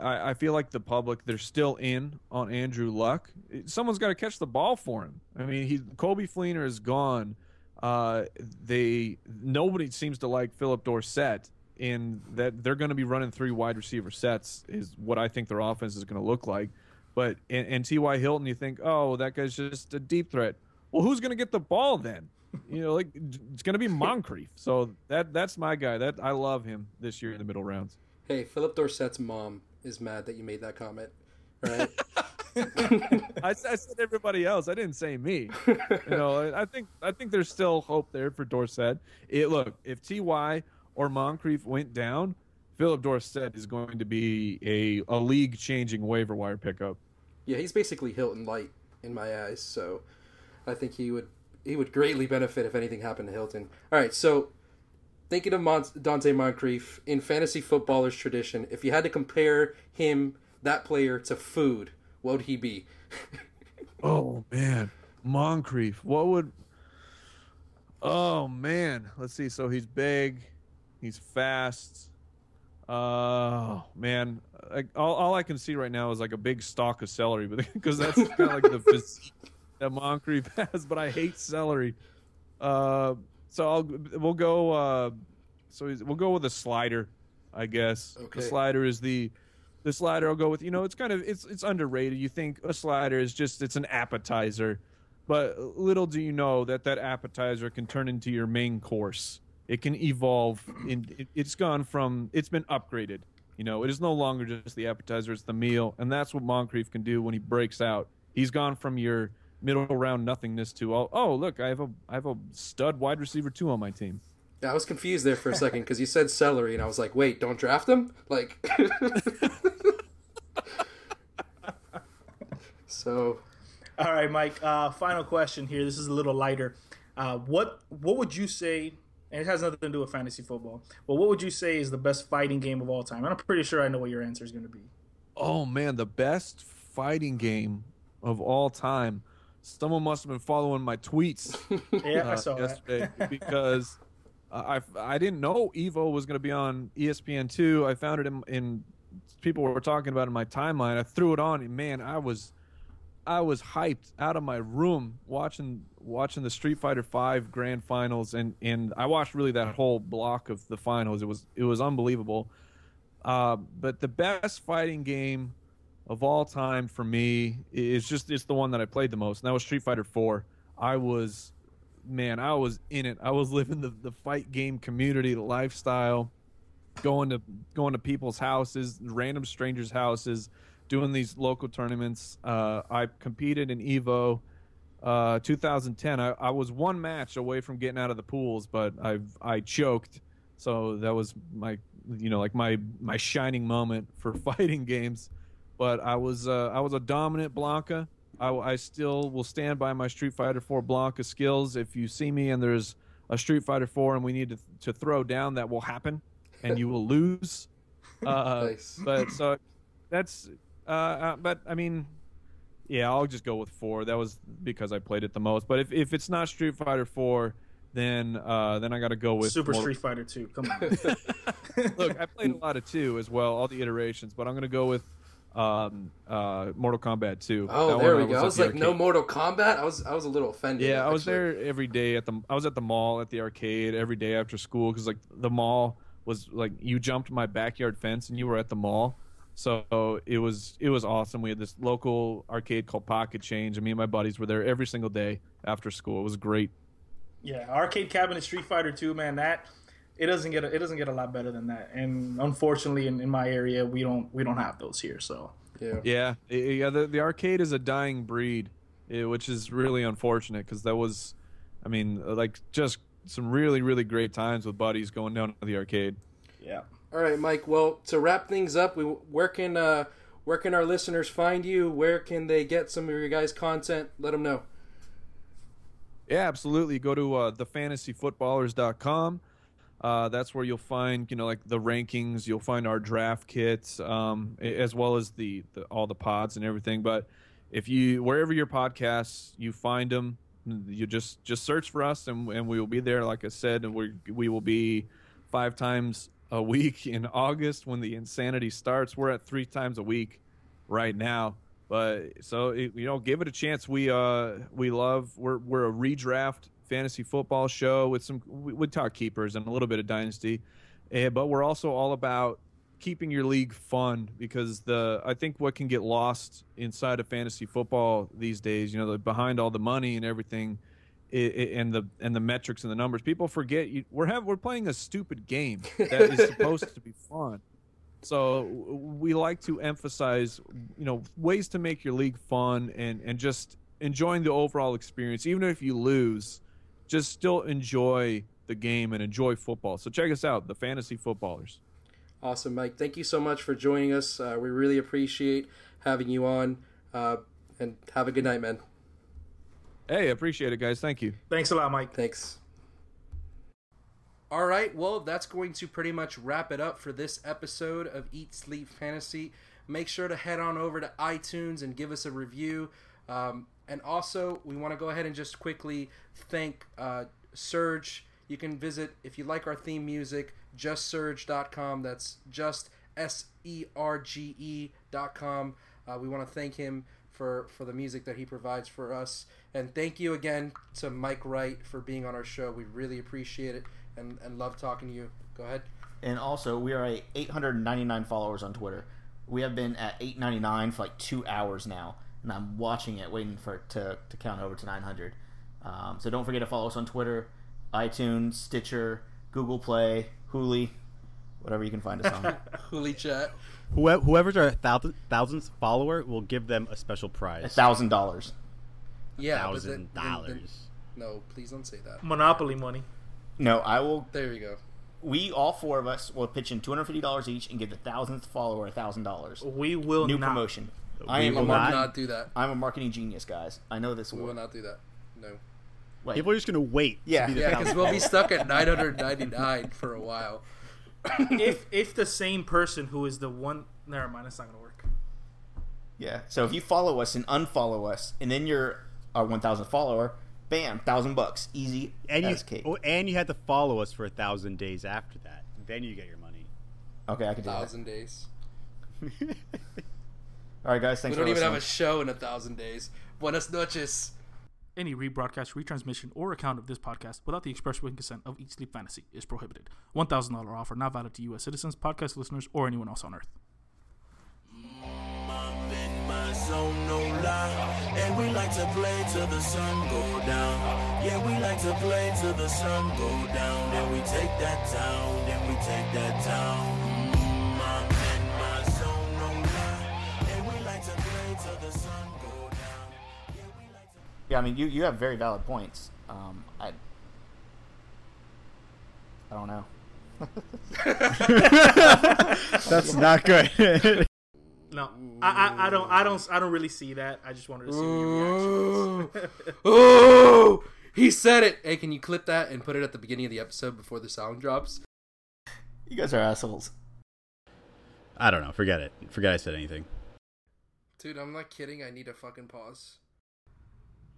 I, I feel like the public they're still in on Andrew Luck. Someone's got to catch the ball for him. I mean, he Coby Fleener is gone. Uh, they nobody seems to like Phillip Dorsett, and that they're going to be running three wide receiver sets is what I think their offense is going to look like. But and, and T.Y. Hilton, you think, oh, that guy's just a deep threat. Well, who's going to get the ball then? You know, like it's going to be Moncrief. So that that's my guy. That I love him this year in the middle rounds. Hey, Phillip Dorsett's mom is mad that you made that comment. Right? I, I said everybody else. I didn't say me. You know, I- I think I think there's still hope there for Dorsett. It look if Ty or Moncrief went down, Phillip Dorsett is going to be a a league changing waiver wire pickup. yeah, he's basically Hilton light in my eyes. So I think he would he would greatly benefit if anything happened to Hilton. All right, so thinking of Mon- Donte Moncrief in fantasy footballers tradition, if you had to compare him that player to food, what would he be? Oh man, Moncrief. What would? Oh man, let's see. So he's big, he's fast. Oh man, like, all, all I can see right now is like a big stalk of celery, but because that's kind of like the physique that Moncrief has. But I hate celery. Uh, so I'll we'll go. Uh, so we'll go with a slider, I guess. Okay. The slider is the the slider I'll go with. You know, it's kind of it's it's underrated. You think a slider is just it's an appetizer. but little do you know that that appetizer can turn into your main course. It can evolve. In it, it's gone from it's been upgraded. You know, it is no longer just the appetizer; it's the meal, and that's what Moncrief can do when he breaks out. He's gone from your middle round nothingness to oh, oh look, I have a I have a stud wide receiver two on my team. Yeah, I was confused there for a second because you said celery, and I was like, wait, don't draft him? Like, so All right, Mike. Uh, final question here. This is a little lighter. Uh, what what would you say? And it has nothing to do with fantasy football. But what would you say is the best fighting game of all time? And I'm pretty sure I know what your answer is going to be. Oh man, the best fighting game of all time. Someone must have been following my tweets Yeah, I uh, saw that. yesterday because I I didn't know Evo was going to be on ESPN two. I found it in, in people were talking about it in my timeline. I threw it on, and man, I was I was hyped out of my room watching watching the Street Fighter Five Grand Finals, and and I watched really that whole block of the finals. It was it was unbelievable. Uh, but the best fighting game of all time for me is just it's the one that I played the most, and that was Street Fighter Four. I was man, I was in it. I was living the, the fight game community, lifestyle, going to going to people's houses, random strangers' houses, doing these local tournaments. Uh, I competed in Evo uh, 2010. I, I was one match away from getting out of the pools, but I I choked. So that was my you know like my my shining moment for fighting games. But I was uh, I was a dominant Blanka. I, I still will stand by my Street Fighter 4 Blanka skills. If you see me and there's a Street Fighter 4 and we need to, to throw down, that will happen, and you will lose. Uh, Nice. But so that's uh, uh, but I mean, yeah, I'll just go with four. That was because I played it the most. But if, if it's not Street Fighter 4, then uh, then I got to go with Super Mortal- Street Fighter 2. Come on. Look, I played a lot of two as well, all the iterations, but I'm going to go with um, uh, Mortal Kombat 2. oh, That there one we go. at I was the like, no. Mortal Kombat. I was I was a little offended. Yeah, I was there every day at the. I was at the mall at the arcade every day after school because like the mall was like you jumped my backyard fence and you were at the mall, so it was it was awesome. We had this local arcade called Pocket Change, and me and my buddies were there every single day after school. It was great. yeah, arcade cabinet Street Fighter 2, man. That it doesn't get a, it doesn't get a lot better than that. And unfortunately, in, in my area, we don't we don't have those here. So Yeah. Yeah, yeah. The, the arcade is a dying breed, eh, which is really unfortunate because that was, I mean, uh, like just some really really great times with buddies going down to the arcade. yeah. All right, Mike. Well, to wrap things up, we where can uh, where can our listeners find you? Where can they get some of your guys' content? Let them know. Yeah, absolutely. Go to uh, thefantasyfootballers.com. Uh, that's where you'll find, you know, like the rankings. You'll find our draft kits, um, as well as the, the all the pods and everything. But if you wherever your podcasts you find them, you just just search for us, and, and we will be there. Like I said, and we we will be five times a week in August when the insanity starts. We're at three times a week right now. But so you know, give it a chance. We uh we love we're we're a redraft fantasy football show with some we, we talk keepers and a little bit of dynasty, eh, but we're also all about keeping your league fun because the I think what can get lost inside of fantasy football these days, you know, the, behind all the money and everything. i i and the and the metrics and the numbers, people forget you, we're have we're playing a stupid game that is supposed to be fun. So we like to emphasize, you know, ways to make your league fun and and just enjoying the overall experience. Even if you lose, just still enjoy the game and enjoy football. So check us out, the Fantasy Footballers. Awesome, Mike. Thank you so much for joining us. Uh, we really appreciate having you on. Uh, and have a good night, man. Hey, appreciate it, guys. Thank you. Thanks a lot, Mike. Thanks. All right, well, that's going to pretty much wrap it up for this episode of Eat Sleep Fantasy. Make sure to head on over to iTunes and give us a review. Um, and also, we want to go ahead and just quickly thank uh, Surge. You can visit, if you like our theme music, justserge.com. That's just S E R G E.com. Uh, we want to thank him for, for the music that he provides for us. And thank you again to Mike Wright for being on our show. We really appreciate it and, and love talking to you. Go ahead. And also, we are at 899 followers on Twitter. We have been at 899 for like two hours now. And I'm watching it, waiting for it to, to count over to 900. Um, so don't forget to follow us on Twitter, iTunes, Stitcher, Google Play, Hooli, whatever you can find us on. Hooli chat. Whoever, whoever's our thousand, thousandth follower will give them a special prize. A thousand dollars. Yeah, but thousand dollars. No, please don't say that. Monopoly money. No, I will. There you go. We all four of us will pitch in two hundred fifty dollars each and give the thousandth follower a thousand dollars. We will New not. promotion. I We am a will We will marketing. not do that. I'm a marketing genius, guys. I know this We will will. not do that. No. Wait, People are just gonna wait. to Yeah. be the Yeah, because we'll be stuck at 999 for a while. if if the same person who is the one, never mind, it's not gonna work. yeah. So if you follow us and unfollow us, and then you're our one thousandth follower, bam, thousand bucks, easy and you as cake. oh, and you had to follow us for a thousand days after that. Then you get your money. Okay, I can do that. Thousand days. All right, guys. Thanks we don't for even have a show in a thousand days. Buenas noches. Any rebroadcast, retransmission, or account of this podcast without the express written consent of Eat Sleep Fantasy is prohibited. One thousand dollar offer not valid to U.S. citizens, podcast listeners, or anyone else on Earth. I'm in my zone, no lie. And we like to play till the sun go down. Yeah, we like to play till the sun go down. Then we take that town, then we take that town. Yeah, I mean, you you have very valid points. Um, I I don't know. That's not good. No, I, I, I don't, I don't, I don't really see that. I just wanted to see your reactions. oh, he said it. Hey, can you clip that and put it at the beginning of the episode before the sound drops? You guys are assholes. I don't know. Forget it. Forget I said anything. Dude, I'm not kidding. I need a fucking pause.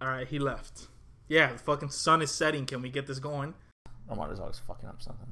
All right, he left. Yeah, the fucking sun is setting. Can we get this going? Armando's always fucking up something.